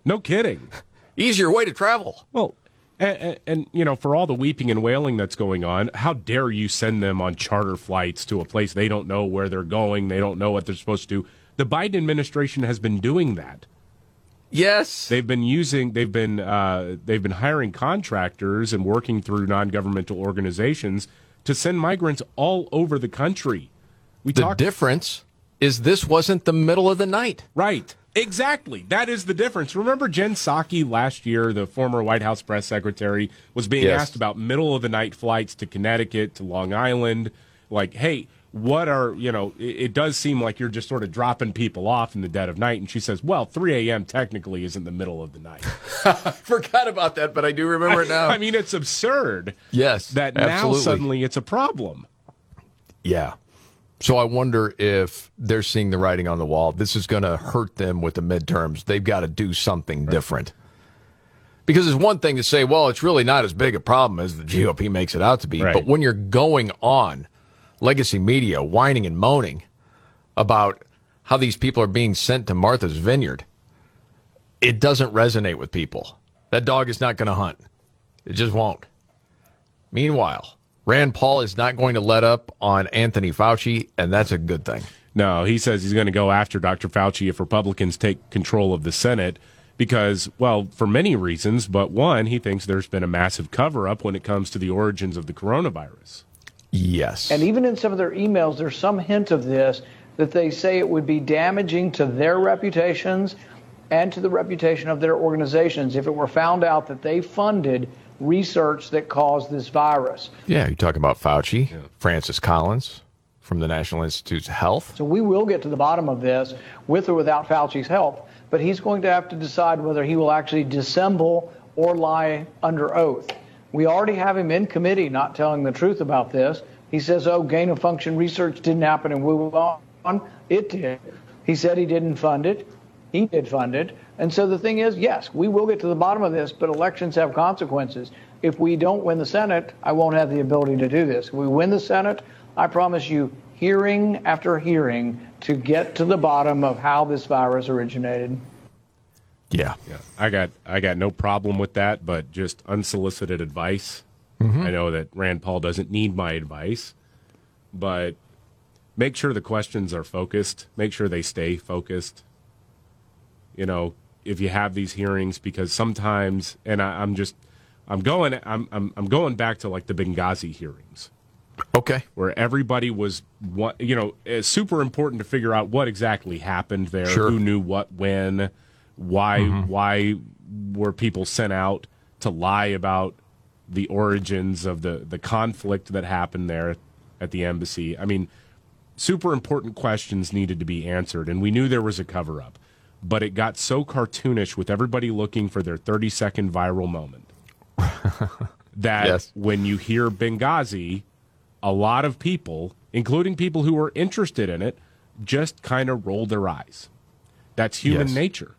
No kidding. Easier way to travel. Well, and, and, and you know, for all the weeping and wailing that's going on, how dare you send them on charter flights to a place they don't know where they're going? They don't know what they're supposed to do. The Biden administration has been doing that. Yes, they've been using. They've been uh, they've been hiring contractors and working through non-governmental organizations to send migrants all over the country. We the talked difference is this wasn't the middle of the night. Right. Exactly. That is the difference. Remember Jen Psaki last year, the former White House press secretary, was being Yes. asked about middle of the night flights to Connecticut, to Long Island. Like, hey, what are, you know, it, it does seem like you're just sort of dropping people off in the dead of night. And she says, well, 3 a.m. technically isn't the middle of the night. Forgot about that, but I do remember it now. I mean, it's absurd yes, that absolutely. now suddenly it's a problem. Yeah. So I wonder if they're seeing the writing on the wall. This is going to hurt them with the midterms. They've got to do something different. Because it's one thing to say, well, it's really not as big a problem as the GOP makes it out to be. Right. But when you're going on legacy media whining and moaning about how these people are being sent to Martha's Vineyard, it doesn't resonate with people. That dog is not going to hunt. It just won't. Meanwhile, Rand Paul is not going to let up on Anthony Fauci, and that's a good thing. No, he says he's going to go after Dr. Fauci if Republicans take control of the Senate because, well, for many reasons, but one, he thinks there's been a massive cover up when it comes to the origins of the coronavirus. Yes. And even in some of their emails, there's some hint of this that they say it would be damaging to their reputations and to the reputation of their organizations if it were found out that they funded research that caused this virus. Yeah, you're talking about Fauci, Francis Collins from the National Institutes of Health. So we will get to the bottom of this with or without Fauci's help, but he's going to have to decide whether he will actually dissemble or lie under oath. We already have him in committee not telling the truth about this. He says, oh, gain of function research didn't happen in Wuhan. It did. He said he didn't fund it. He did fund it. And so the thing is, yes, we will get to the bottom of this, but elections have consequences. If we don't win the Senate, I won't have the ability to do this. If we win the Senate, I promise you hearing after hearing to get to the bottom of how this virus originated. Yeah. Yeah. I got I got no problem with that, but just unsolicited advice. Mhm. I know that Rand Paul doesn't need my advice, but make sure the questions are focused. Make sure they stay focused. You know, if you have these hearings, because sometimes, and I, I'm just, I'm going, I'm, I'm, I'm going back to like the Benghazi hearings. Okay. Where everybody was, what you know, it's super important to figure out what exactly happened there, Sure. who knew what, when, why, Mhm. why were people sent out to lie about the origins of the the conflict that happened there at the embassy. I mean, super important questions needed to be answered, and we knew there was a cover up, but it got so cartoonish with everybody looking for their 30 second viral moment that Yes. when you hear Benghazi, a lot of people, including people who were interested in it, just kind of roll their eyes. That's human Yes. nature.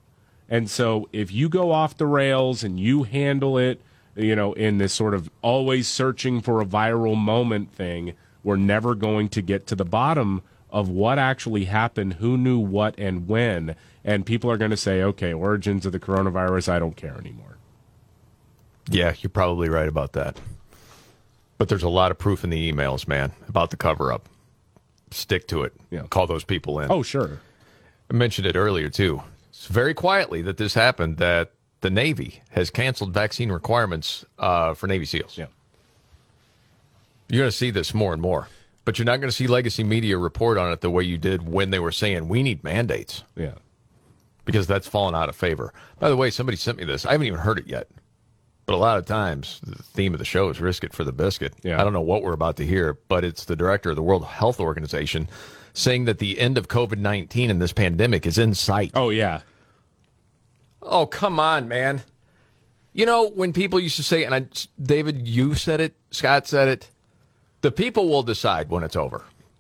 And so if you go off the rails and you handle it, you know, in this sort of always searching for a viral moment thing, we're never going to get to the bottom of what actually happened, who knew what and when. And people are going to say, okay, origins of the coronavirus, I don't care anymore. Yeah, you're probably right about that. But there's a lot of proof in the emails, man, about the cover up. Stick to it. Call those people in. Oh, sure. I mentioned it earlier, too. It's very quietly that this happened that the Navy has canceled vaccine requirements uh, for Navy SEALs. Yeah. You're going to see this more and more. But you're not going to see legacy media report on it the way you did when they were saying we need mandates. Yeah. Because that's fallen out of favor. By the way, somebody sent me this. I haven't even heard it yet. But a lot of times, the theme of the show is risk it for the biscuit. Yeah. I don't know what we're about to hear, but it's the director of the World Health Organization saying that the end of COVID 19 and this pandemic is in sight. Oh, yeah. Oh, come on, man. You know, when people used to say, and I, David, you said it, Scott said it, the people will decide when it's over.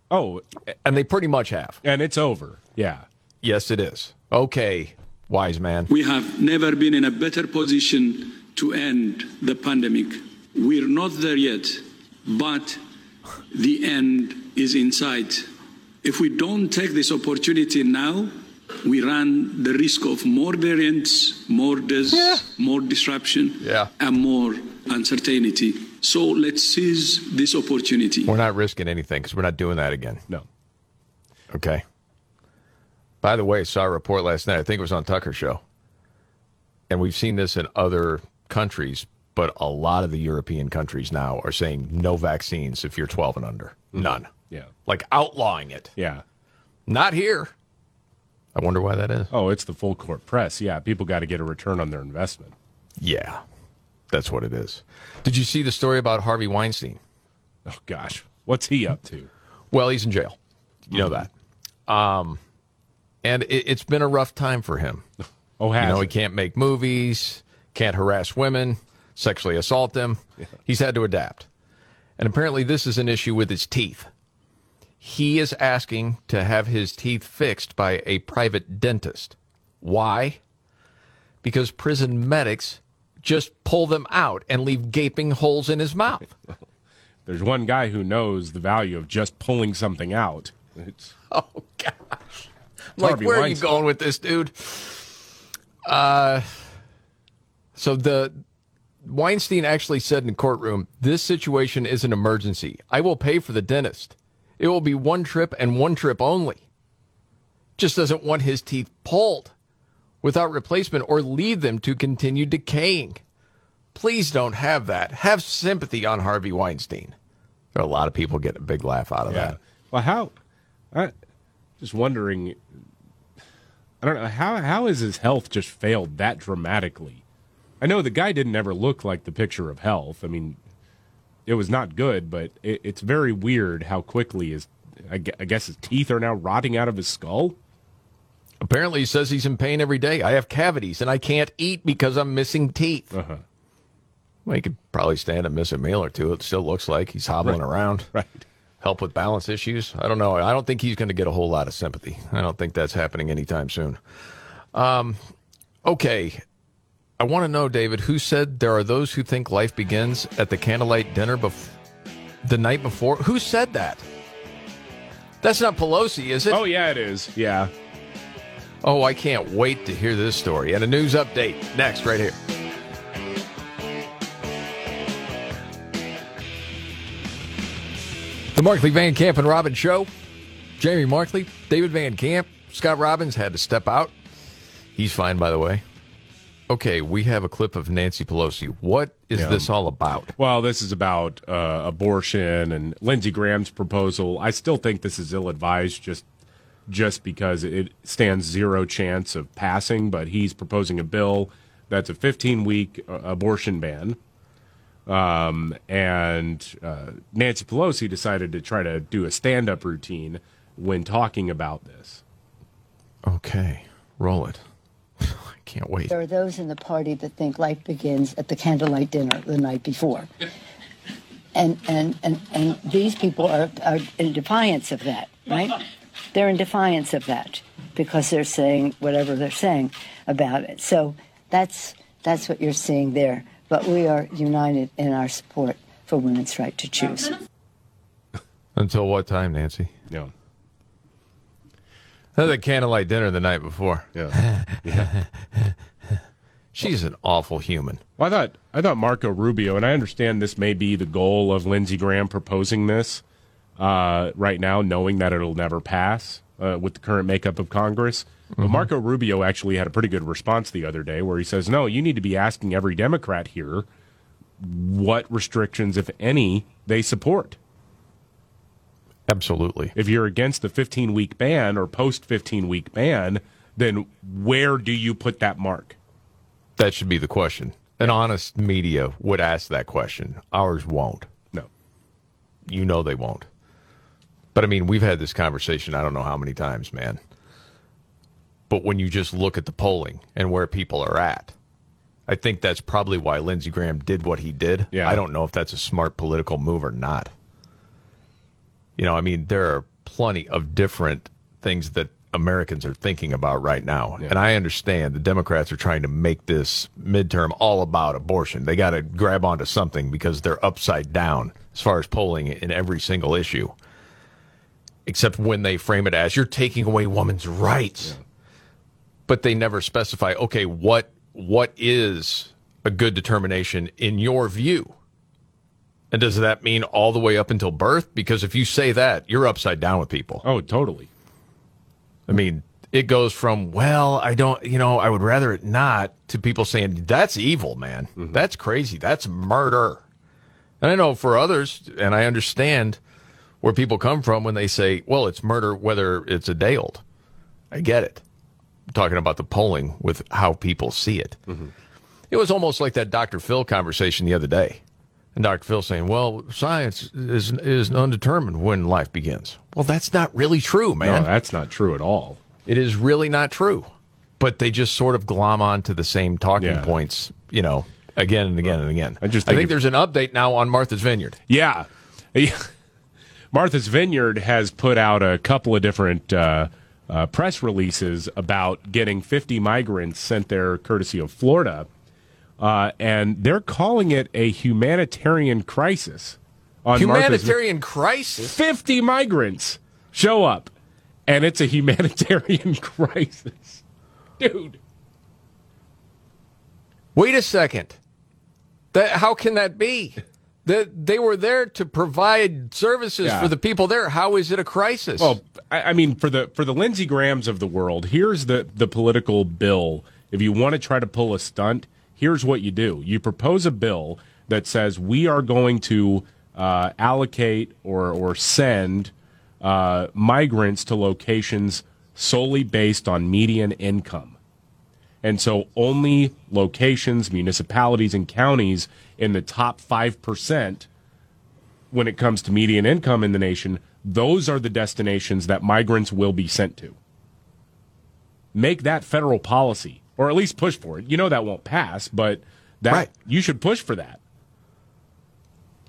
Oh, and they pretty much have. And it's over. Yeah. Yes, it is. Okay, wise man. We have never been in a better position to end the pandemic. We're not there yet, but the end is in sight. If we don't take this opportunity now, we run the risk of more variants, more deaths, more disruption, Yeah. and more uncertainty. So let's seize this opportunity. We're not risking anything because we're not doing that again. No. Okay. By the way, saw a report last night. I think it was on Tucker Show. And we've seen this in other countries, but a lot of the European countries now are saying no vaccines if you're 12 and under. Mm-hmm. None. Yeah. Like outlawing it. Yeah. Not here. I wonder why that is. Oh, it's the full court press. Yeah. People got to get a return on their investment. Yeah. That's what it is. Did you see the story about Harvey Weinstein? Oh, gosh. What's he up to? Well, he's in jail. You know that. Um, and it, it's been a rough time for him. Oh, you has know, he can't make movies, can't harass women, sexually assault them. He's had to adapt. And apparently, this is an issue with his teeth. He is asking to have his teeth fixed by a private dentist. Why? Because prison medics just pull them out and leave gaping holes in his mouth. There's one guy who knows the value of just pulling something out. It's, oh gosh. like, Harvey where are you going with this, dude? Uh, so the Weinstein actually said in the courtroom, "This situation is an emergency. I will pay for the dentist. It will be one trip and one trip only." Just doesn't want his teeth pulled without replacement or leave them to continue decaying. Please don't have that. Have sympathy on Harvey Weinstein. There are a lot of people getting a big laugh out of Yeah. that. Well, how? I just wondering. I don't know how how has his health just failed that dramatically. I know the guy didn't ever look like the picture of health. I mean, it was not good, but it, it's very weird how quickly his. I guess his teeth are now rotting out of his skull. Apparently, he says he's in pain every day. I have cavities and I can't eat because I'm missing teeth. Uh-huh. Well, he could probably stand and miss a meal or two. It still looks like he's hobbling Right. around. Right. Help with balance issues. I don't know. I don't think he's going to get a whole lot of sympathy. I don't think that's happening anytime soon. Um, okay. I want to know, David, who said there are those who think life begins at the candlelight dinner bef- the night before? Who said that? That's not Pelosi, is it? Oh yeah, it is. Yeah. Oh, I can't wait to hear this story. And a news update next, right here. The Markley Van Camp and Robbins Show. Jamie Markley, David Van Camp, Scott Robbins had to step out. He's fine, by the way. Okay, we have a clip of Nancy Pelosi. What is Yeah. this all about? Well, this is about uh, abortion and Lindsey Graham's proposal. I still think this is ill-advised, just just because it stands zero chance of passing. But he's proposing a bill that's a 15-week uh, abortion ban, um, and uh, Nancy Pelosi decided to try to do a stand-up routine when talking about this. Okay, roll it. I can't wait. There are those in the party that think life begins at the candlelight dinner the night before. And, and, and, and these people are, are in defiance of that, right? They're in defiance of that because they're saying whatever they're saying about it. So that's, that's what you're seeing there. But we are united in our support for women's right to choose. Until what time, Nancy? Yeah. Had a candlelight dinner the night before. Yeah. yeah. She's an awful human. Well, I thought I thought Marco Rubio, and I understand this may be the goal of Lindsey Graham proposing this uh, right now, knowing that it'll never pass uh, with the current makeup of Congress. But Marco Rubio actually had a pretty good response the other day, where he says, "No, you need to be asking every Democrat here what restrictions, if any, they support." Absolutely. If you're against the 15 week ban or post 15 week ban, then where do you put that mark? That should be the question. An honest media would ask that question. Ours won't. No. You know they won't. But I mean, we've had this conversation I don't know how many times, man. But when you just look at the polling and where people are at, I think that's probably why Lindsey Graham did what he did. Yeah. I don't know if that's a smart political move or not. You know, I mean, there are plenty of different things that Americans are thinking about right now. And I understand the Democrats are trying to make this midterm all about abortion. They got to grab onto something because they're upside down as far as polling in every single issue. Except when they frame it as you're taking away women's rights. But they never specify, okay, what what is a good determination in your view? And does that mean all the way up until birth? Because if you say that, you're upside down with people. Oh, totally. I mean, it goes from, well, I don't, you know, I would rather it not, to people saying, that's evil, man. Mm-hmm. That's crazy. That's murder. And I know for others, and I understand where people come from when they say, well, it's murder whether it's a day old. I get it. I'm talking about the polling with how people see it. Mm-hmm. It was almost like that Dr. Phil conversation the other day. And Dr. Phil saying, well, science is, is undetermined when life begins. Well, that's not really true, man. No, that's not true at all. It is really not true. But they just sort of glom on to the same talking Yeah. points, you know, again and again and again. I just I think think there's an update now on Martha's Vineyard. Yeah. Martha's Vineyard has put out a couple of different uh, uh, press releases about getting 50 migrants sent there courtesy of Florida. Uh, and they're calling it a humanitarian crisis. Humanitarian crisis? 50 migrants show up, and it's a humanitarian crisis. Dude. Wait a second. That how can that be? That they were there to provide services Yeah. for the people there. How is it a crisis? Well, I, I mean, for the for the Lindsey Grahams of the world, here's the the political bill. If you want to try to pull a stunt, here's what you do: you propose a bill that says we are going to uh, allocate or or send uh, migrants to locations solely based on median income. And so only locations, municipalities, and counties in the top 5% when it comes to median income in the nation, those are the destinations that migrants will be sent to. Make that federal policy, or at least push for it. You know that won't pass, but that you should push for that.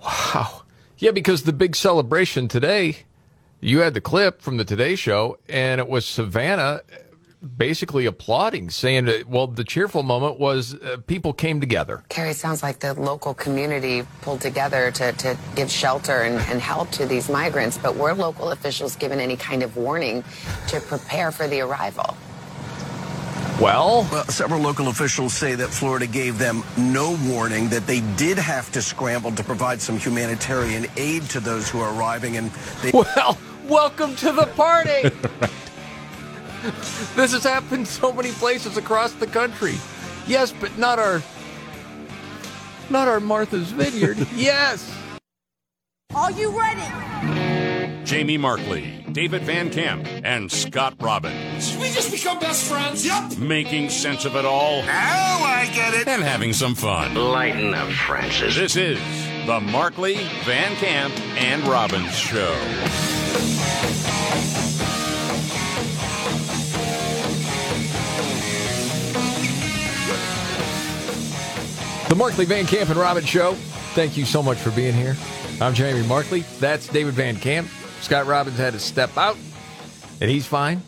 Wow. Yeah, because the big celebration today, you had the clip from the Today Show, and it was Savannah basically applauding, saying, that, well, the cheerful moment was uh, people came together. Kerry, sounds like the local community pulled together to, to give shelter and, and help to these migrants, but were local officials given any kind of warning to prepare for the arrival? Well, several local officials say that Florida gave them no warning, that they did have to scramble to provide some humanitarian aid to those who are arriving. And they- Well, welcome to the party. this has happened so many places across the country. Yes, but not our not our Martha's Vineyard. yes. Are you ready? Jamie Markley, David Van Camp, and Scott Robbins. We just become best friends. Yep. Making sense of it all. Now I get it. And having some fun. Lighten up, Francis. This is the Markley, Van Camp, and Robbins Show. The Markley Van Camp and Robbins Show. Thank you so much for being here. I'm Jamie Markley. That's David Van Camp. Scott Robbins had to step out, and he's fine.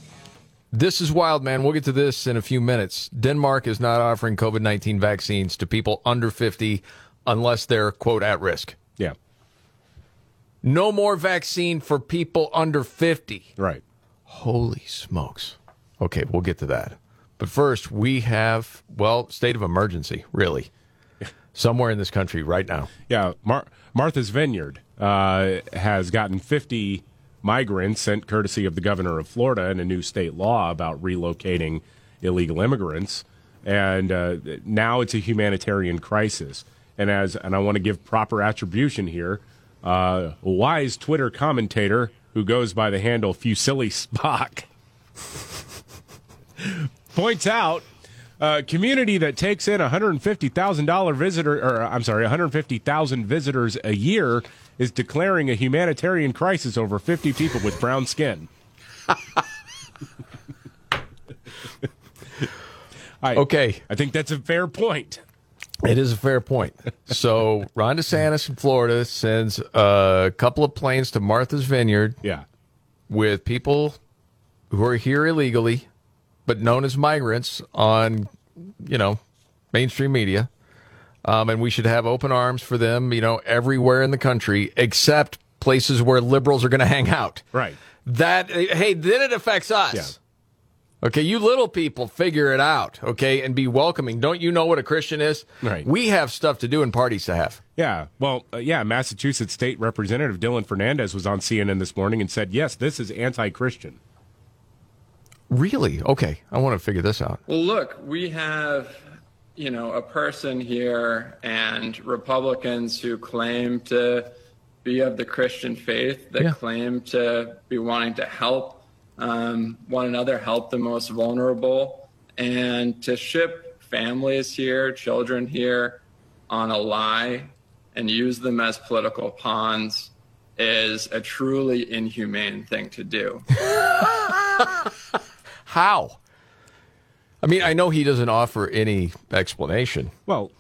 This is wild, man. We'll get to this in a few minutes. Denmark is not offering COVID 19 vaccines to people under 50 unless they're, quote, at risk. Yeah. No more vaccine for people under 50. Right. Holy smokes. Okay, we'll get to that. But first, we have, well, state of emergency, really, somewhere in this country right now. Yeah, Mar- Martha's Vineyard uh, has gotten 50 migrants sent courtesy of the governor of Florida and a new state law about relocating illegal immigrants. And uh, now it's a humanitarian crisis. And as and I want to give proper attribution here, uh, wise Twitter commentator who goes by the handle Fusilli Spock points out a community that takes in $150,000 visitor or I'm sorry, 150,000 visitors a year is declaring a humanitarian crisis over 50 people with brown skin. I, Okay. I think that's a fair point. It is a fair point. So Ron DeSantis in Florida sends a couple of planes to Martha's Vineyard. Yeah. With people who are here illegally, but known as migrants on, you know, mainstream media. Um, and we should have open arms for them, you know, everywhere in the country, except places where liberals are going to hang out. Right. That, hey, then it affects us. Yeah. Okay, you little people figure it out, okay, and be welcoming. Don't you know what a Christian is? Right. We have stuff to do and parties to have. Yeah. Well, uh, yeah, Massachusetts State Representative Dylan Fernandes was on CNN this morning and said, yes, this is anti Christian. Really? Okay, I want to figure this out. Well, look, we have, you know, a person here and Republicans who claim to be of the Christian faith, that Yeah. claim to be wanting to help um, one another, help the most vulnerable, and to ship families here, children here on a lie and use them as political pawns is a truly inhumane thing to do. How? I mean, I know he doesn't offer any explanation. Well,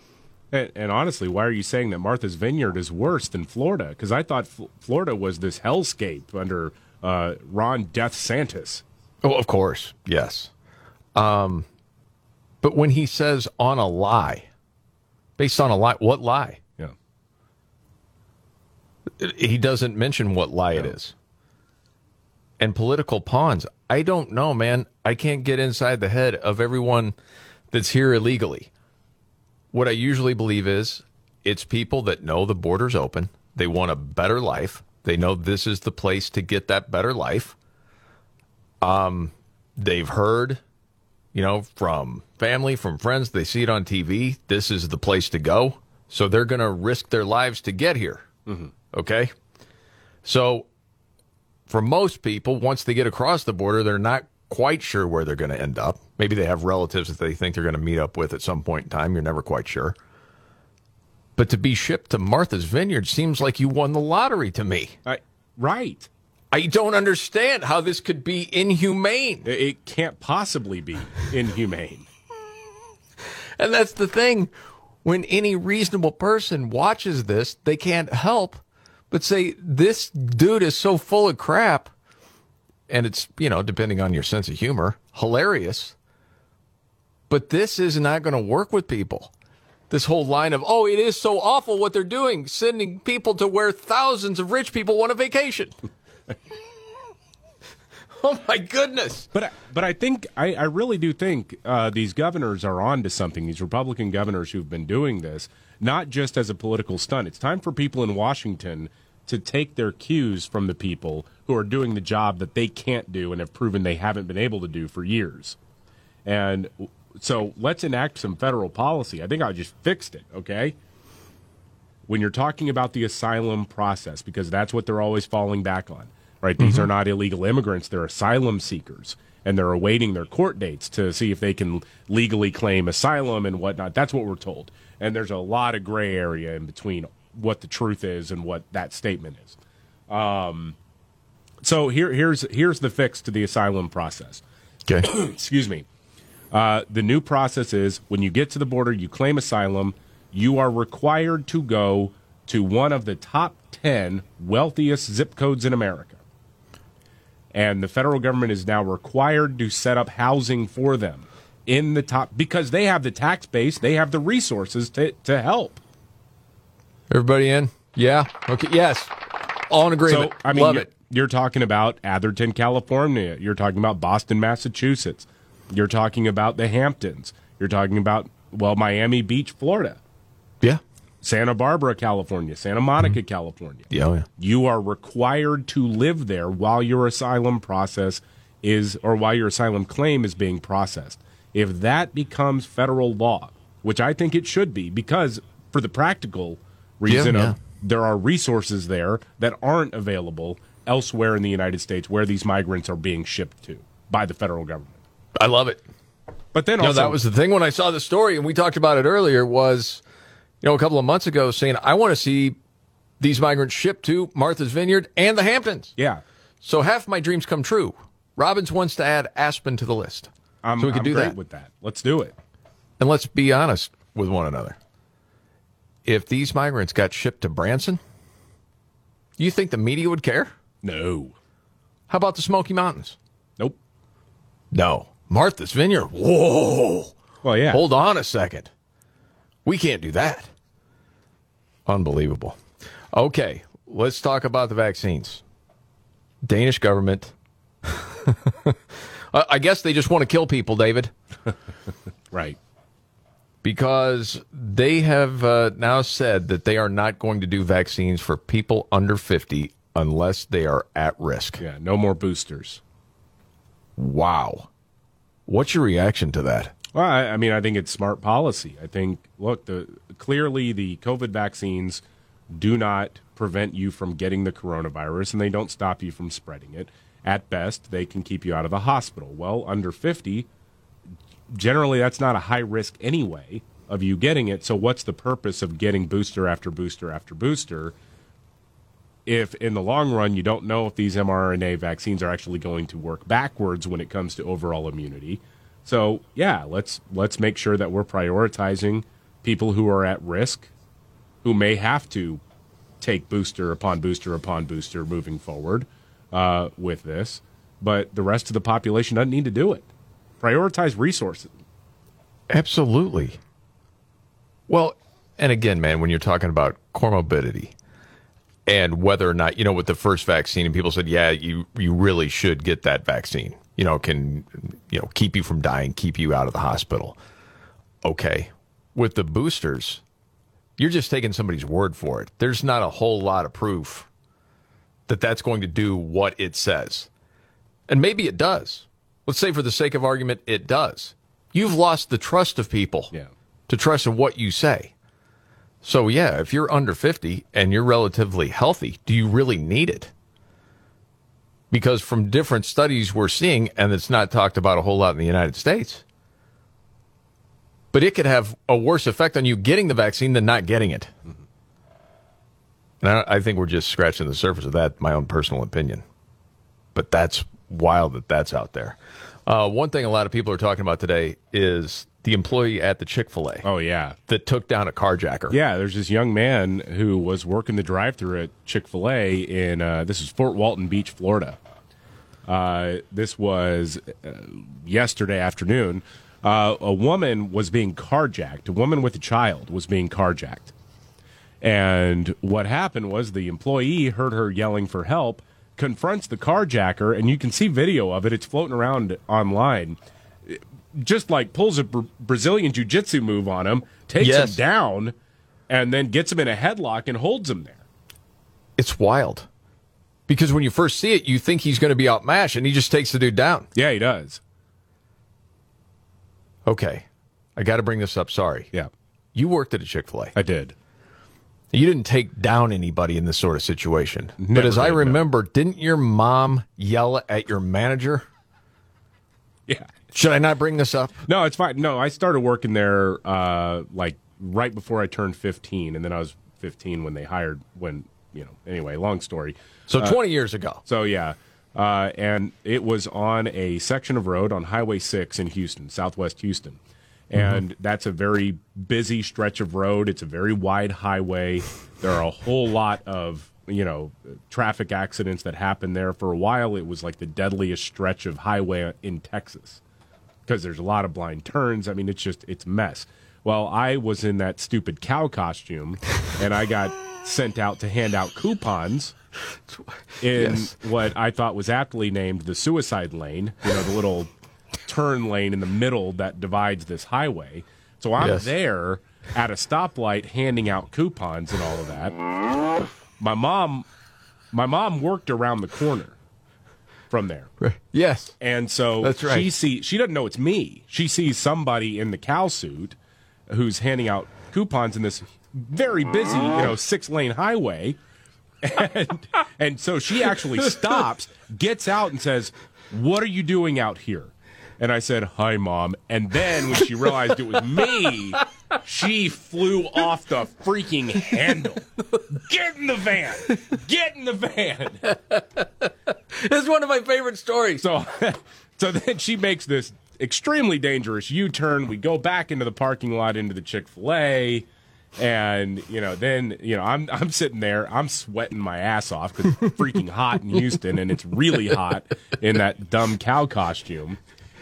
and, and honestly, why are you saying that Martha's Vineyard is worse than Florida? Because I thought F- Florida was this hellscape under uh, Ron Death Santis. Oh, of course, yes. Um, but when he says on a lie, based on a lie, what lie? Yeah. He doesn't mention what lie it is. And political pawns, I don't know, man. I can't get inside the head of everyone that's here illegally. What I usually believe is it's people that know the border's open. They want a better life. They know this is the place to get that better life. Um, they've heard, you know, from family, from friends. They see it on TV. This is the place to go. So they're going to risk their lives to get here. Okay. So for most people, once they get across the border, they're not quite sure where they're going to end up. Maybe they have relatives that they think they're going to meet up with at some point in time. You're never quite sure. But to be shipped to Martha's Vineyard seems like you won the lottery to me. right. I don't understand how this could be inhumane. It can't possibly be inhumane. And that's the thing. When any reasonable person watches this, they can't help but say, this dude is so full of crap. And it's, you know, depending on your sense of humor, hilarious. But this is not going to work with people. This whole line of, oh, it is so awful what they're doing, sending people to where thousands of rich people want a vacation. oh my goodness! But but I think I, I really do think uh, these governors are on to something. These Republican governors who've been doing this, not just as a political stunt. It's time for people in Washington to take their cues from the people who are doing the job that they can't do and have proven they haven't been able to do for years. And so let's enact some federal policy. I think I just fixed it. Okay when you're talking about the asylum process, because that's what they're always falling back on, right? These Mm-hmm. are not illegal immigrants, they're asylum seekers, and they're awaiting their court dates to see if they can legally claim asylum and whatnot. That's what we're told. And there's a lot of gray area in between what the truth is and what that statement is. Um, so here, here's here's the fix to the asylum process. Okay. Excuse me. Uh, the new process is when you get to the border, you claim asylum, you are required to go to one of the top 10 wealthiest zip codes in America. And the federal government is now required to set up housing for them in the top because they have the tax base, they have the resources to, to help. Everybody in? Yeah. Okay. Yes. All in agreement. So, I mean, Love you're, it. you're talking about Atherton, California. You're talking about Boston, Massachusetts. You're talking about the Hamptons. You're talking about, well, Miami Beach, Florida. Yeah. Santa Barbara, California. Santa Monica, mm-hmm. California. Yeah. Oh, yeah. You are required to live there while your asylum process is, or while your asylum claim is being processed. If that becomes federal law, which I think it should be, because for the practical reason Yeah, of there are resources there that aren't available elsewhere in the United States where these migrants are being shipped to by the federal government. I love it. But then You know, that was the thing when I saw the story, and we talked about it earlier, was, you know, a couple of months ago saying, I want to see these migrants shipped to Martha's Vineyard and the Hamptons. Yeah. So half my dreams come true. Robbins wants to add Aspen to the list. I'm, so we can I'm do that. with that. Let's do it. And let's be honest with one another. If these migrants got shipped to Branson, you think the media would care? No. How about the Smoky Mountains? Nope. No. Martha's Vineyard. Whoa. Well, yeah. Hold on a second. We can't do that. Unbelievable. Okay, let's talk about the vaccines. Danish government. I I guess they just want to kill people, David. right. Because they have uh, now said that they are not going to do vaccines for people under 50 unless they are at risk. Yeah, no more boosters. Wow. What's your reaction to that? Well, I, I mean, I think it's smart policy. I think, look, the clearly the COVID vaccines do not prevent you from getting the coronavirus, and they don't stop you from spreading it. At best, they can keep you out of the hospital. Well, under fifty, generally that's not a high risk anyway of you getting it. So, what's the purpose of getting booster after booster after booster? if in the long run you don't know if these mRNA vaccines are actually going to work backwards when it comes to overall immunity. So, yeah, let's let's make sure that we're prioritizing people who are at risk who may have to take booster upon booster upon booster moving forward uh, with this, but the rest of the population doesn't need to do it. Prioritize resources. Absolutely. Well, and again, man, when you're talking about comorbidity and whether or not, you know, with the first vaccine, and people said, yeah, you, you really should get that vaccine, you know, can, you know, keep you from dying, keep you out of the hospital. Okay. With the boosters, You're just taking somebody's word for it. There's not a whole lot of proof that that's going to do what it says. And maybe it does. Let's say, for the sake of argument, it does. You've lost the trust of people Yeah. to trust in what you say. So, yeah, if you're under 50 and you're relatively healthy, do you really need it? Because from different studies we're seeing, and it's not talked about a whole lot in the United States, but it could have a worse effect on you getting the vaccine than not getting it. Mm-hmm. And I, I think we're just scratching the surface of that, my own personal opinion. But that's wild that that's out there. Uh, one thing a lot of people are talking about today is the employee at the Chick fil A. Oh, yeah. That took down a carjacker. Yeah, there's this young man who was working the drive-through at Chick Fil A in uh, this is Fort Walton Beach, Florida. Uh, this was uh, yesterday afternoon. Uh, a woman was being carjacked. A woman with a child was being carjacked, and what happened was the employee heard her yelling for help, confronts the carjacker, and you can see video of it. It's floating around online. Just like pulls a Bra- Brazilian jiu-jitsu move on him, takes Yes. him down, and then gets him in a headlock and holds him there. It's wild. Because when you first see it, you think he's going to be outmatched, and he just takes the dude down. Yeah, he does. Okay. I got to bring this up. Sorry. Yeah. You worked at a Chick fil A. I did. You didn't take down anybody in this sort of situation. but as I remember, didn't your mom yell at your manager? Yeah. Should I not bring this up? No, it's fine. No, I started working there uh, like right before I turned 15, and then I was 15 when they hired. When you know, anyway, long story. So Uh, 20 years ago. So yeah, uh, and it was on a section of road on Highway Six in Houston, Southwest Houston, and that's a very busy stretch of road. It's a very wide highway. There are a whole lot of you know traffic accidents that happen there. For a while, it was like the deadliest stretch of highway in Texas because there's a lot of blind turns. I mean, it's just it's mess. Well, I was in that stupid cow costume, and I got sent out to hand out coupons in Yes. what I thought was aptly named the suicide lane. You know, the little turn lane in the middle that divides this highway. So I'm Yes. there at a stoplight handing out coupons and all of that. My mom, my mom worked around the corner from there. Yes. And so That's right. she see she doesn't know it's me. She sees somebody in the cow suit who's handing out coupons in this very busy, you know, six lane highway. And and so she actually stops, gets out and says, "What are you doing out here?" And I said, "Hi, mom." And then when she realized it was me, she flew off the freaking handle. Get in the van. Get in the van. It's one of my favorite stories. So, so then she makes this extremely dangerous U-turn. We go back into the parking lot into the Chick Fil A, and you know, then you know, I'm I'm sitting there, I'm sweating my ass off because it's freaking hot in Houston, and it's really hot in that dumb cow costume.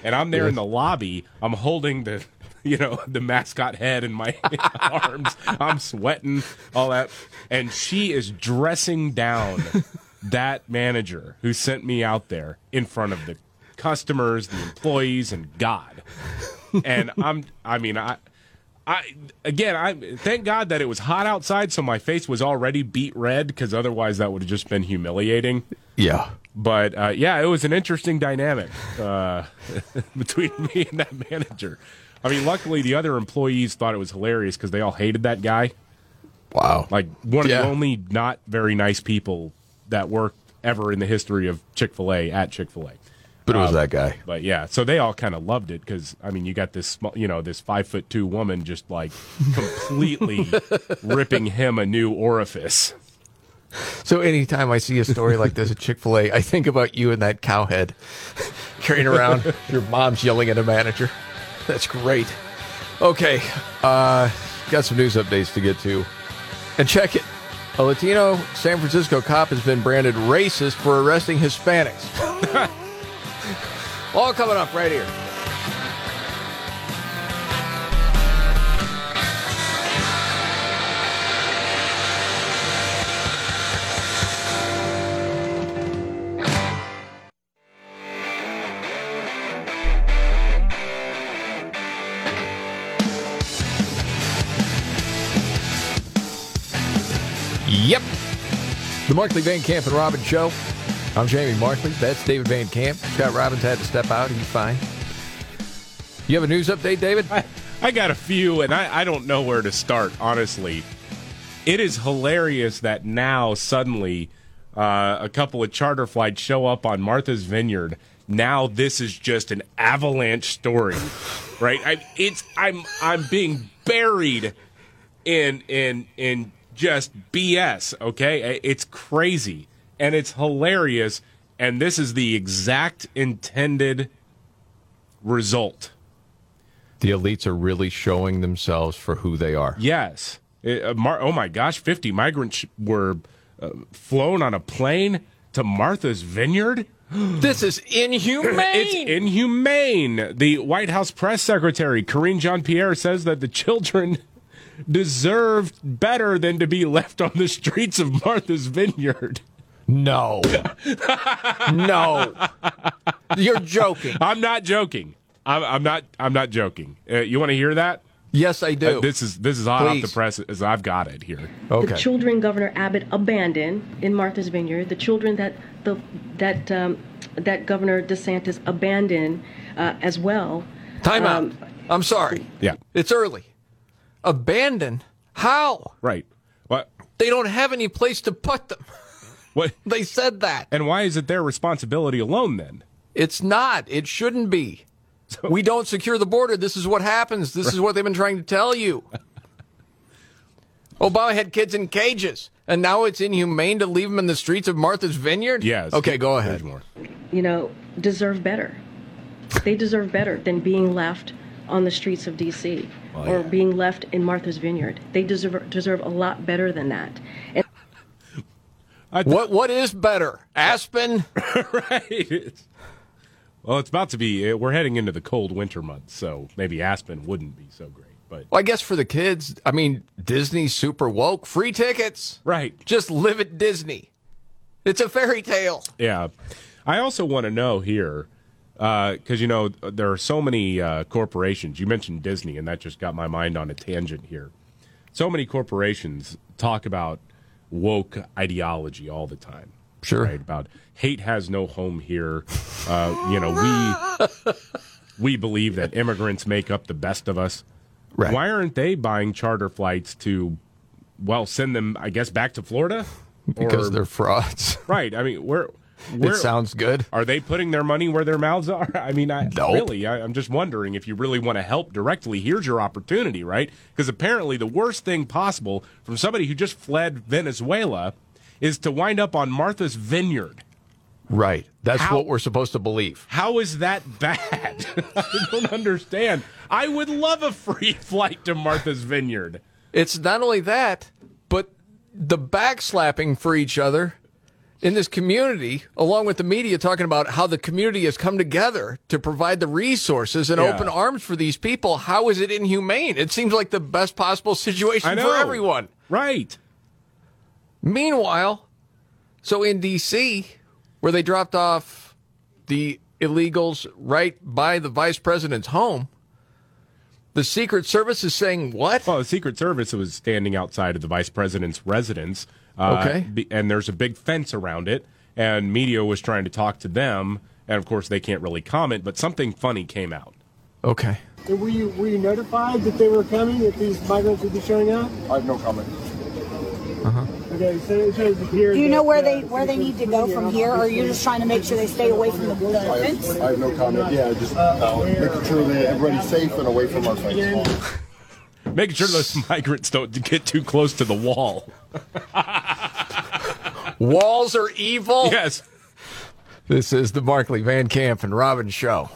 And I'm there in the lobby. I'm holding the. You know, the mascot head in my arms. I'm sweating, all that. And she is dressing down that manager who sent me out there in front of the customers, the employees, and God. And I'm, I mean, I, I again, I thank God that it was hot outside, so my face was already beet red because otherwise that would have just been humiliating. Yeah. But uh, yeah, it was an interesting dynamic uh, between me and that manager. I mean, luckily the other employees thought it was hilarious because they all hated that guy. Wow. Like one of the only not very nice people that worked ever in the history of Chick fil A at Chick fil A. But it was that guy. But yeah, so they all kind of loved it because I mean, you got this, small, you know, this five foot two woman just like completely ripping him a new orifice. So anytime I see a story like this at Chick fil A, I think about you and that cowhead carrying around. Your mom's yelling at a manager. That's great. Okay. Uh, got some news updates to get to. And check it. A Latino San Francisco cop has been branded racist for arresting Hispanics. All coming up right here. Markley Van Camp and Robbins Show. I'm Jamie Markley. That's David Van Camp. Scott Robbins had to step out. He's fine. You have a news update, David? I, I got a few, and I, I don't know where to start, honestly. It is hilarious that now suddenly uh, a couple of charter flights show up on Martha's Vineyard. Now this is just an avalanche story, right? I, it's I'm I'm being buried in in in just BS. Okay, it's crazy and it's hilarious, and this is the exact intended result. The elites are really showing themselves for who they are. Yes. It, uh, Mar- oh my gosh, 50 migrants were uh, flown on a plane to Martha's Vineyard. this is inhumane. It's inhumane. The White House press secretary, Karine Jean Pierre, says that the children deserved better than to be left on the streets of Martha's Vineyard. No. no. You're joking. I'm not joking. I'm, I'm not. I'm not joking. Uh, you want to hear that? Yes, I do. Uh, this is this is hot Please. off the press as I've got it here. Okay. The children Governor Abbott abandoned in Martha's Vineyard, the children that the that um, that Governor DeSantis abandoned uh, as well. Time out. Um, I'm sorry. Yeah. It's early. Abandon? How? Right. What? They don't have any place to put them. What? They said that. And why is it their responsibility alone then? It's not. It shouldn't be. we don't secure the border. This is what happens. This is what they've been trying to tell you. Obama had kids in cages, and now it's inhumane to leave them in the streets of Martha's Vineyard? Yes. Okay, go ahead. you know, deserve better. They deserve better than being left on the streets of D.C. Well, or being left in Martha's Vineyard. They deserve deserve a lot better than that. And what What is better? Aspen? right. Well, it's about to be. uh, We're heading into the cold winter months, so maybe Aspen wouldn't be so great. But Well, I guess for the kids, I mean, Disney super woke. Free tickets. Right. Just live at Disney. It's a fairy tale. Yeah. I also want to know here, because, you know, there are so many uh, corporations. You mentioned Disney, and that just got my mind on a tangent here. So many corporations talk about woke ideology all the time. Sure. Right? About hate has no home here. Uh, you know, we we believe that immigrants make up the best of us. Right. Why aren't they buying charter flights to, well, send them, I guess, back to Florida? Because Or- they're frauds. Right. I mean, where, where it sounds good. are they putting their money where their mouths are? I mean, I Nope. really, I, I'm just wondering if you really want to help directly. Here's your opportunity, right? Because apparently, the worst thing possible from somebody who just fled Venezuela is to wind up on Martha's Vineyard. Right. That's How- what we're supposed to believe. How is that bad? I don't understand. I would love a free flight to Martha's Vineyard. It's not only that, but the backslapping for each other in this community, along with the media talking about how the community has come together to provide the resources and Yeah. open arms for these people. How is it inhumane? It seems like the best possible situation for everyone. Right. Meanwhile, so in D.C., where they dropped off the illegals right by the vice president's home, the Secret Service is saying what? Well, the Secret Service was standing outside of the vice president's residence. Uh, Okay. be- And there's a big fence around it, and media was trying to talk to them, and of course they can't really comment. But something funny came out. Okay. Were you were you notified that they were coming? That these migrants would be showing up? I have no comment. Uh-huh. Okay, so it shows here. Do you know where uh, they where they need to go from here, or are you just trying to make sure they stay away from the, the fence? I have no comment. Yeah, just uh, making sure that everybody's safe and away from our fence. Making sure those migrants don't get too close to the wall. Walls are evil? Yes. This is the Markley Van Camp and Robbins show.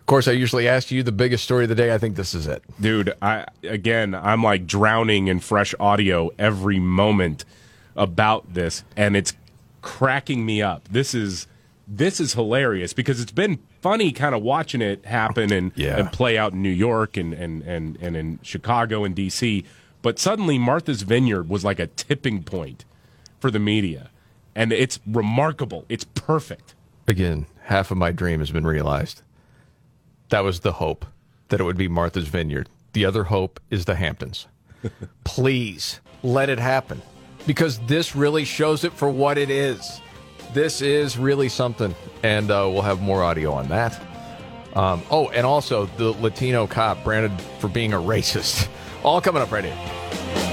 Of course, I usually ask you the biggest story of the day. I think this is it. Dude, I again, I'm like drowning in fresh audio every moment about this, and it's cracking me up. This is this is hilarious because it's been funny kind of watching it happen and, Yeah. and play out in New York and, and, and, and in Chicago and DC. But suddenly Martha's Vineyard was like a tipping point for the media. And it's remarkable. It's perfect. Again, half of my dream has been realized. That was the hope that it would be Martha's Vineyard. The other hope is the Hamptons. Please let it happen. because this really shows it for what it is. This is really something, and uh, we'll have more audio on that. Um, oh, and also the Latino cop branded for being a racist. All coming up right here.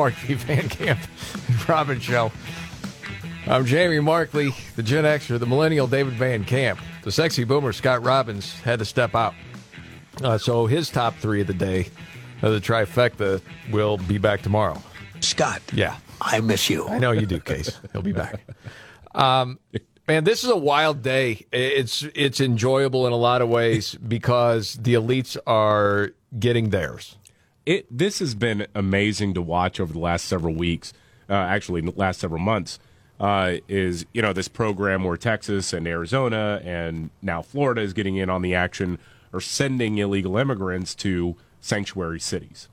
Markley Van Camp and Robbins Show. I'm Jamie Markley, the Gen Xer, the Millennial David Van Camp. The sexy boomer Scott Robbins had to step out. Uh, so his top three of the day, uh, the trifecta, will be back tomorrow. Scott. Yeah. I miss you. I know you do, Case. He'll be back. Um, man, this is a wild day. It's it's enjoyable in a lot of ways because the elites are getting theirs. It this has been amazing to watch over the last several weeks, uh, actually the last several months. Uh, is you know this program where Texas and Arizona and now Florida is getting in on the action, or sending illegal immigrants to sanctuary cities,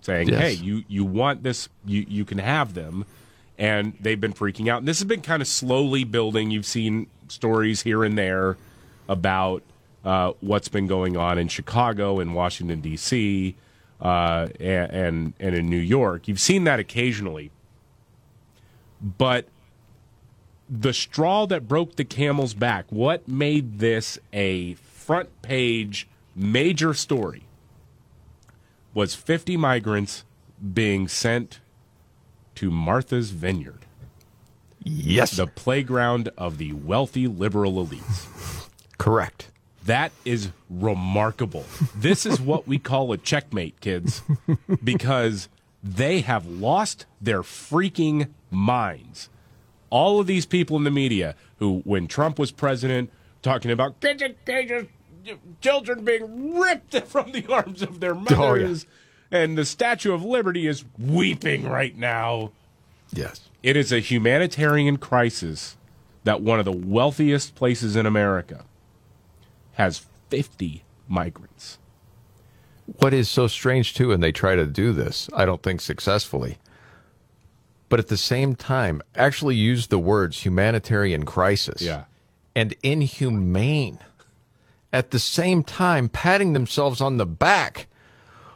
saying, Yes. "Hey, you you want this? You you can have them." And they've been freaking out. And this has been kind of slowly building. You've seen stories here and there about uh, what's been going on in Chicago and Washington D.C. Uh, and, and and in New York. You've seen that occasionally, but the straw that broke the camel's back. What made this a front page major story was 50 migrants being sent to Martha's Vineyard. Yes. The playground of the wealthy liberal elites. Correct. That is remarkable. This is what we call a checkmate, kids, because they have lost their freaking minds. All of these people in the media who, when Trump was president, talking about cages, children being ripped from the arms of their Oh, yeah. mothers, and the Statue of Liberty is weeping right now. Yes. It is a humanitarian crisis that one of the wealthiest places in America has 50 migrants. What is so strange too, and they try to do this, I don't think successfully, but at the same time, actually use the words humanitarian crisis Yeah. and inhumane at the same time, patting themselves on the back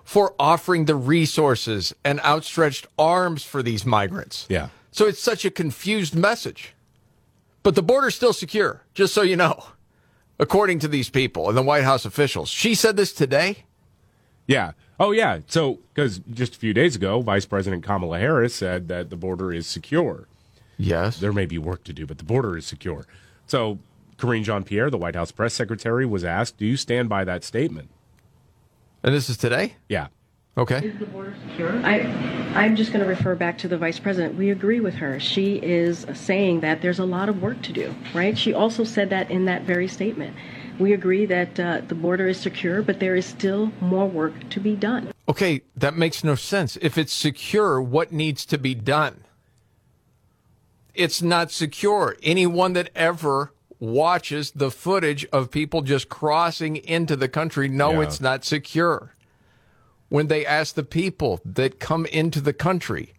for offering the resources and outstretched arms for these migrants. Yeah. So it's such a confused message. But the border's still secure, just so you know, according to these people and the White House officials. She said this today. Yeah. Oh, yeah. So, because just a few days ago, Vice President Kamala Harris said that the border is secure. Yes. There may be work to do, but the border is secure. So, Karine Jean Pierre, the White House press secretary, was asked, Do you stand by that statement? And this is today? Yeah. Okay. Is the border secure? I, I'm just going to refer back to the vice president. We agree with her. She is saying that there's a lot of work to do, right? She also said that in that very statement. We agree that uh, the border is secure, but there is still more work to be done. Okay, that makes no sense. If it's secure, what needs to be done? It's not secure. Anyone that ever watches the footage of people just crossing into the country know Yeah. it's not secure. When they ask the people that come into the country,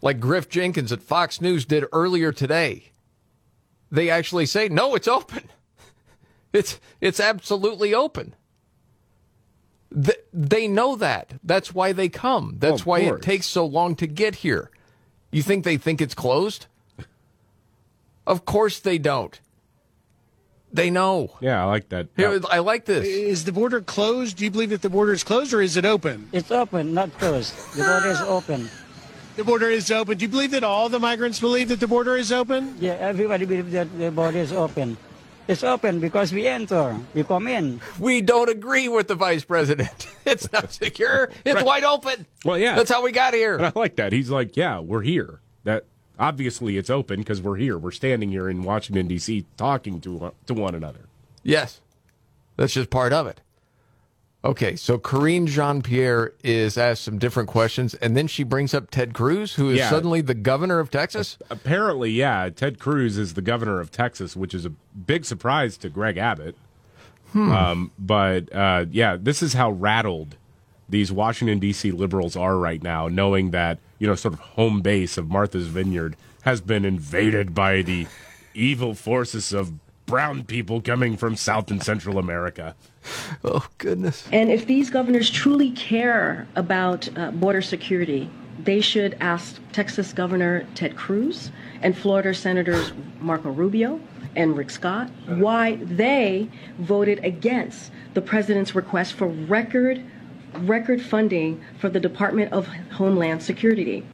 like Griff Jenkins at Fox News did earlier today, they actually say, "No, it's open. It's it's absolutely open." Th- they know that. That's why they come. That's of why it takes so long to get here. You think they think it's closed? Of course they don't. They know. Yeah, I like that. Here, I like this. Is the border closed? Do you believe that the border is closed or is it open? It's open, not closed. The border is ah! open. The border is open. Do you believe that all the migrants believe that the border is open? Yeah, everybody believes that the border is open. It's open because we enter, we come in. We don't agree with the vice president. It's not secure. It's Right. wide open. Well, yeah. That's how we got And here. I like that. He's like, Yeah, we're here. Obviously it's open because we're here. We're standing here in Washington, D.C., talking to, to one another. Yes. That's just part of it. Okay, so Karine Jean Pierre is asked some different questions, and then she brings up Ted Cruz, who is Yeah. suddenly the governor of Texas. Apparently, yeah, Ted Cruz is the governor of Texas, which is a big surprise to Greg Abbott. Hmm. Um, but uh, yeah, this is how rattled these Washington D.C. liberals are right now, knowing that you know, sort of home base of Martha's Vineyard has been invaded by the evil forces of brown people coming from South and Central America. Oh goodness! And if these governors truly care about uh, border security, they should ask Texas Governor Ted Cruz and Florida Senators Marco Rubio and Rick Scott why they voted against the president's request for record record funding for the Department of Homeland Security.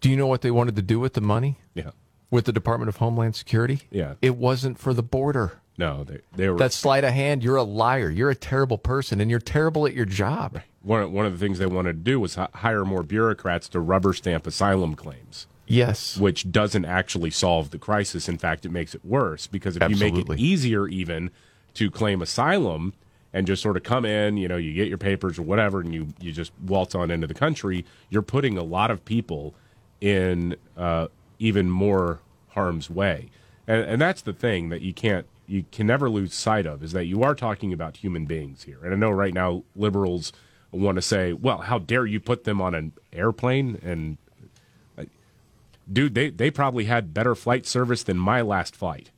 Do you know what they wanted to do with the money? Yeah. With the Department of Homeland Security? Yeah. It wasn't for the border. No, they they were That sleight of hand, you're a liar. You're a terrible person, and you're terrible at your job. one of, one of the things they wanted to do was hire more bureaucrats to rubber stamp asylum claims. Yes. Which doesn't actually solve the crisis. In fact, it makes it worse because if you make it easier even to claim asylum and just sort of come in, you know, you get your papers or whatever and you you just waltz on into the country, you're putting a lot of people in uh, even more harm's way. And, and that's the thing that you can't you can never lose sight of is that you are talking about human beings here. And I know right now liberals want to say, "Well, how dare you put them on an airplane?" And like, dude, they they probably had better flight service than my last flight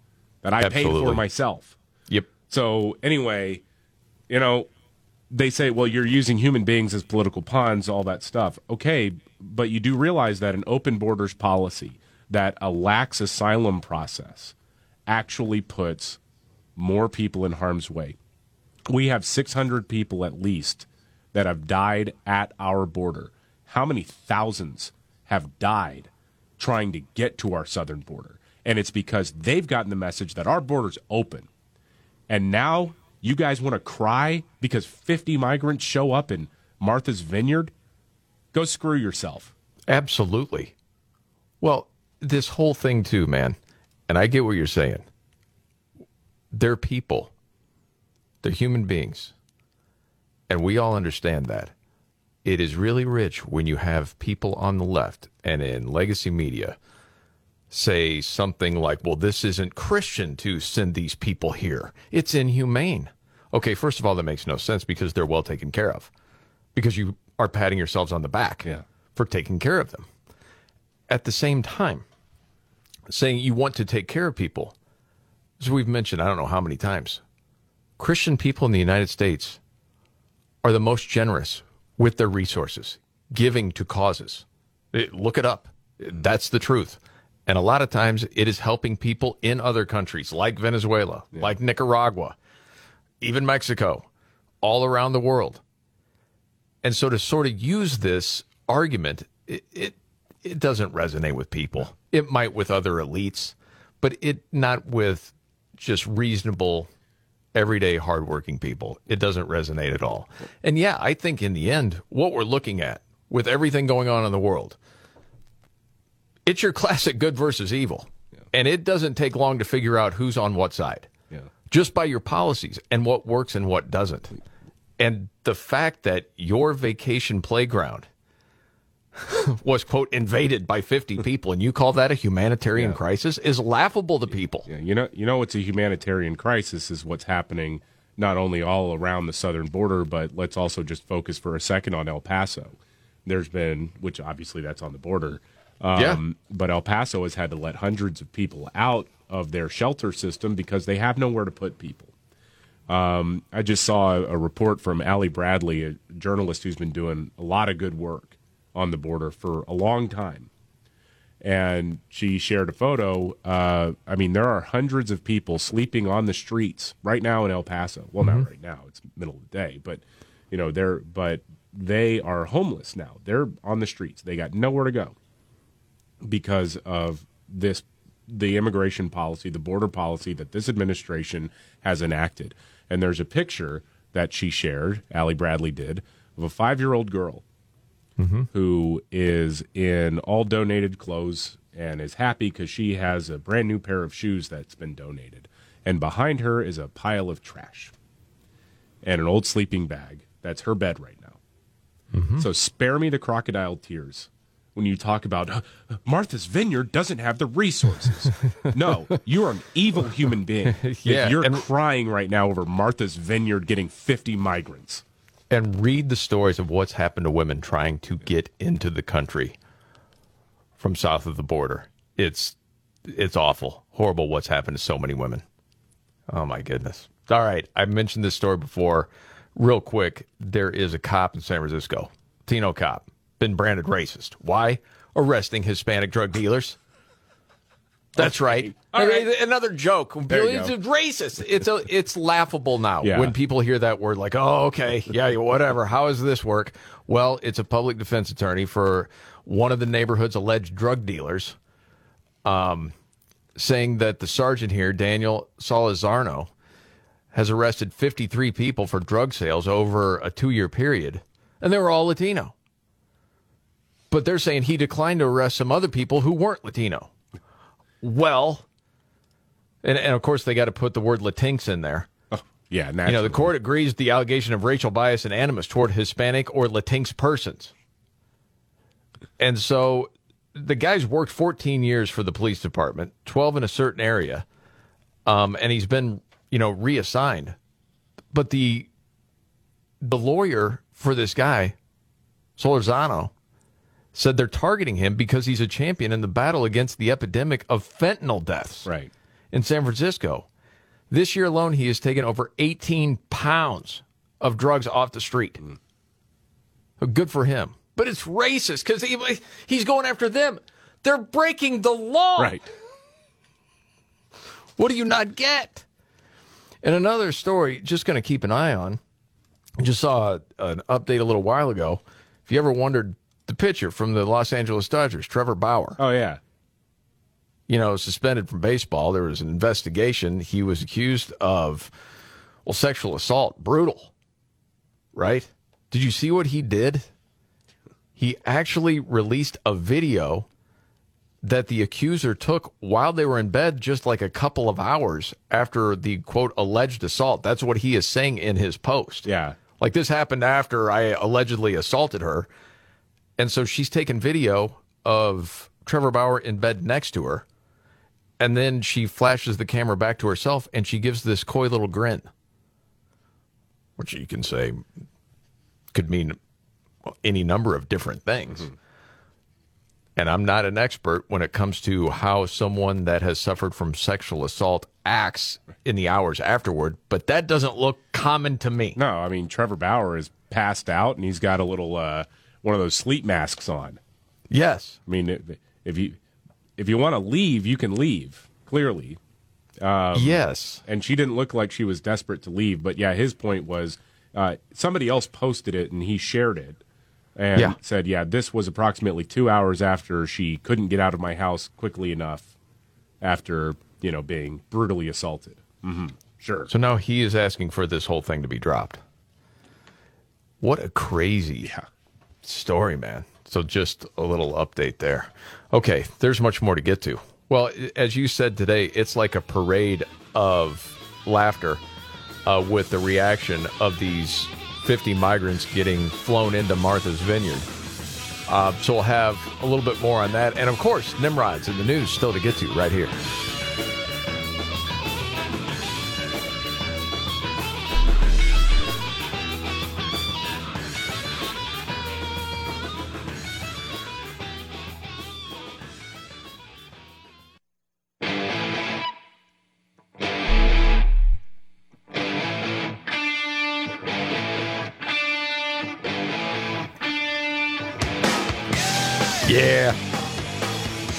that I paid for myself. Yep. So anyway, you know, they say, well, you're using human beings as political pawns, all that stuff. Okay, but you do realize that an open borders policy, that a lax asylum process, actually puts more people in harm's way. We have 600 people at least that have died at our border. How many thousands have died trying to get to our southern border? And it's because they've gotten the message that our border's open. And now you guys want to cry because 50 migrants show up in Martha's Vineyard? Go screw yourself. Absolutely. Well, this whole thing too, man, and I get what you're saying. They're people. They're human beings. And we all understand that. It is really rich when you have people on the left and in legacy media say something like, well, this isn't Christian to send these people here. It's inhumane. Okay, first of all, that makes no sense because they're well taken care of. Because you are patting yourselves on the back for taking care of them. At the same time, saying you want to take care of people, as we've mentioned, I don't know how many times, Christian people in the United States are the most generous with their resources, giving to causes. It- look it up. That's the truth. And a lot of times it is helping people in other countries like Venezuela, like Nicaragua, even Mexico, all around the world. And so to sort of use this argument, it, it, it doesn't resonate with people. It might with other elites, but it not with just reasonable, everyday, hardworking people. It doesn't resonate at all. And yeah, I think in the end, what we're looking at with everything going on in the world, it's your classic good versus evil. And it doesn't take long to figure out who's on what side. Just by your policies and what works and what doesn't. And the fact that your vacation playground was quote invaded by 50 people and you call that a humanitarian crisis is laughable to people. Yeah, you know, you know, what's a humanitarian crisis is what's happening not only all around the southern border, but let's also just focus for a second on El Paso. There's been, which obviously that's on the border, um, Yeah. but El Paso has had to let hundreds of people out of their shelter system because they have nowhere to put people. Um, I just saw a, a report from Ali Bradley, a journalist who's been doing a lot of good work on the border for a long time. And she shared a photo. Uh, I mean, there are hundreds of people sleeping on the streets right now in El Paso. Well, not right now; it's middle of the day, but you know, they're but they are homeless now. They're on the streets. They got nowhere to go because of this the immigration policy, the border policy that this administration has enacted. And there's a picture that she shared, Ali Bradley did, of a five year old girl mm-hmm. who is in all donated clothes and is happy because she has a brand new pair of shoes that's been donated. And behind her is a pile of trash. and an old sleeping bag. That's her bed right now. Mm-hmm. So spare me the crocodile tears when you talk about "Uh, Martha's Vineyard doesn't have the resources. no, you are an evil human being. Yeah, you're and- crying right now over Martha's Vineyard getting 50 migrants. and read the stories of what's happened to women trying to get into the country from south of the border. It's it's awful, horrible what's happened to so many women. Oh my goodness. All right, I mentioned this story before. Real quick, there is a cop in San Francisco, Latino cop, been branded racist. Why? Arresting Hispanic drug dealers. That's right. All right. Another joke. You it's racist. It's a, it's laughable now Yeah. when people hear that word. Like, oh, okay, yeah, whatever. How does this work? Well, it's a public defense attorney for one of the neighborhood's alleged drug dealers, um, saying that the sergeant here, Daniel Solorzano, has arrested 53 people for drug sales over a two-year period, and they were all Latino. But they're saying he declined to arrest some other people who weren't Latino. Well, and, and of course they got to put the word Latinx in there. Yeah, You know, the court agrees the allegation of racial bias and animus toward Hispanic or Latinx persons. And so the guy's worked 14 years for the police department, 12 in a certain area, um, and he's been, you know, reassigned. But the the lawyer for this guy, Solorzano, said they're targeting him because he's a champion in the battle against the epidemic of fentanyl deaths. Right. In San Francisco. This year alone, he has taken over 18 pounds of drugs off the street. Mm. Good for him. But it's racist because he, he's going after them. They're breaking the law. Right. What do you not get? And another story, just going to keep an eye on. I just saw an update a little while ago. If you ever wondered, the pitcher from the Los Angeles Dodgers, Trevor Bauer. Oh, yeah. You know, suspended from baseball. There was an investigation. He was accused of, well, sexual assault. Brutal. Right? Did you see what he did? He actually released a video that the accuser took while they were in bed just like a couple of hours after the quote alleged assault. That's what he is saying in his post. Yeah. Like this happened after I allegedly assaulted her. And so she's taken video of Trevor Bauer in bed next to her. And then she flashes the camera back to herself and she gives this coy little grin, which you can say could mean any number of different things. And I'm not an expert when it comes to how someone that has suffered from sexual assault acts in the hours afterward, but that doesn't look common to me. No, I mean Trevor Bauer is passed out and he's got a little uh, one of those sleep masks on. Yes. I mean, if- you if you want to leave, you can leave. Clearly, um, yes. And she didn't look like she was desperate to leave. But yeah, his point was uh, somebody else posted it and he shared it and Yeah. said, "Yeah, this was approximately two hours after she couldn't get out of my house quickly enough after you know being brutally assaulted." Mm-hmm. Sure. So now he is asking for this whole thing to be dropped. What a crazy story, man. So just a little update there. Okay, there's much more to get to. Well, as you said today, it's like a parade of laughter uh, with the reaction of these 50 migrants getting flown into Martha's Vineyard. Uh, so we'll have a little bit more on that. And of course, Nimrod's in the news still to get to right here.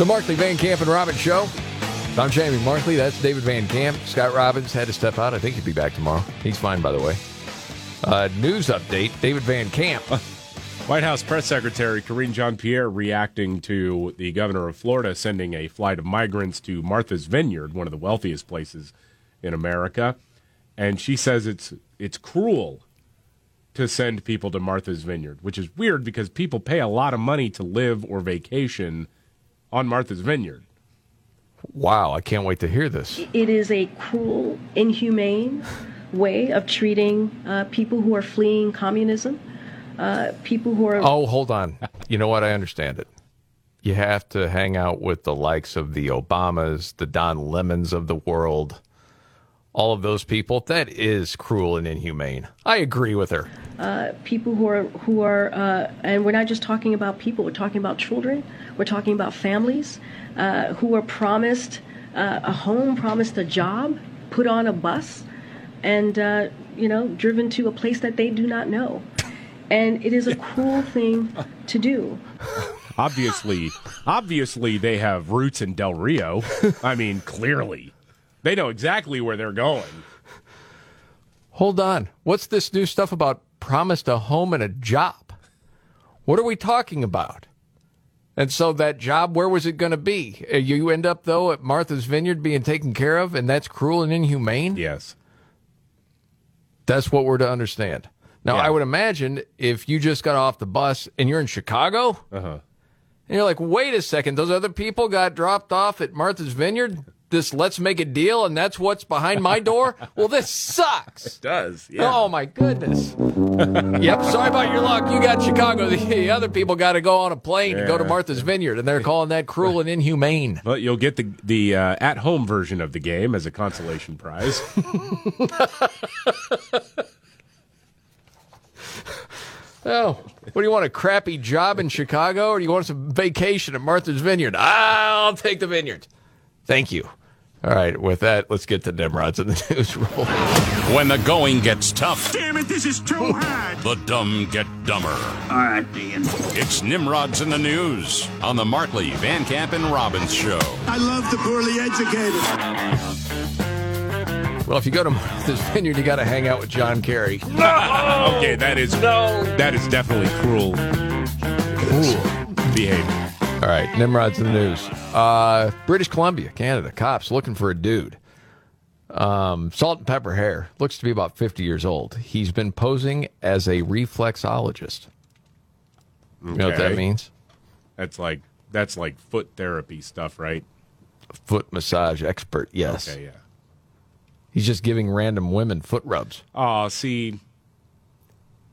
The Markley Van Camp and Robbins Show. I'm Jamie Markley. That's David Van Camp. Scott Robbins had to step out. I think he'll be back tomorrow. He's fine, by the way. Uh, news update David Van Camp. White House Press Secretary Karine Jean Pierre reacting to the governor of Florida sending a flight of migrants to Martha's Vineyard, one of the wealthiest places in America. And she says it's it's cruel to send people to Martha's Vineyard, which is weird because people pay a lot of money to live or vacation on Martha's Vineyard. Wow, I can't wait to hear this. It is a cruel, inhumane, way of treating uh, people who are fleeing communism, uh, people who are. Oh, hold on. You know what? I understand it. You have to hang out with the likes of the Obamas, the Don Lemons of the world, all of those people. That is cruel and inhumane. I agree with her. uh, people who are who are, uh, and we're not just talking about people. We're talking about children. We're talking about families uh, who were promised uh, a home, promised a job, put on a bus, and uh, you know, driven to a place that they do not know. And it is a cruel thing to do. Obviously, obviously they have roots in Del Rio. I mean, clearly. They know exactly where they're going. Hold on. What's this new stuff about promised a home and a job? What are we talking about? And so that job, where was it going to be? Uh, You end up, though, at Martha's Vineyard being taken care of, and that's cruel and inhumane? Yes. That's what we're to understand. Now, I would imagine if you just got off the bus and you're in Chicago, uh-huh. and you're like, wait a second, those other people got dropped off at Martha's Vineyard? This let's make a deal, and that's what's behind my door? well, this sucks. It does. Oh, my goodness. yep, sorry about your luck. You got Chicago. The other people got to go on a plane and go to Martha's Vineyard, and they're calling that cruel and inhumane. But you'll get the the uh, at home version of the game as a consolation prize. Oh, what do you want? A crappy job in Chicago, or do you want some vacation at Martha's Vineyard? I'll take the vineyard. Thank you. All right, with that, let's get to Nimrods in the newsroom. When the going gets tough, Damn it, this is too hard. the dumb get dumber. All right, Dean. It's Nimrods in the news on the Markley, Van Camp, and Robbins show. I love the poorly educated. Well, if you go to Martha's Vineyard, you got to hang out with John Kerry. No! okay, that is no. That is definitely cruel. Cruel behavior. All right, Nimrod's in the news. Uh, British Columbia, Canada, cops looking for a dude. Um, salt and pepper hair, looks to be about 50 years old. He's been posing as a reflexologist. You know what that Okay. means? That's like that's like foot therapy stuff, right? Foot massage expert, yes. Okay, yeah. He's just giving random women foot rubs. Oh, see,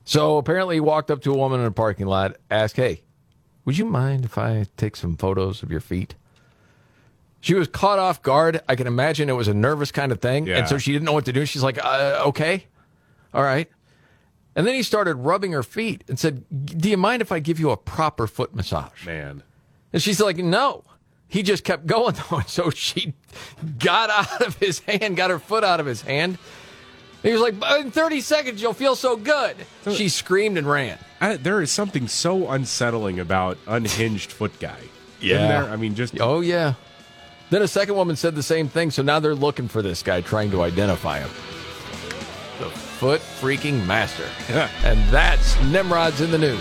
So apparently, he walked up to a woman in a parking lot, asked, Hey, would you mind if I take some photos of your feet? She was caught off guard. I can imagine it was a nervous kind of thing. Yeah. And so she didn't know what to do. She's like, uh, Okay. All right. And then he started rubbing her feet and said, Do you mind if I give you a proper foot massage? man. And she's like, No. He just kept going though. And so she got out of his hand, got her foot out of his hand. He was like, In 30 seconds, you'll feel so good. She screamed and ran. I, there is something so unsettling about unhinged foot guy. There? I mean, just Oh, yeah. Then a second woman said the same thing. So now they're looking for this guy, trying to identify him. The foot freaking master. and that's Nimrod's in the news.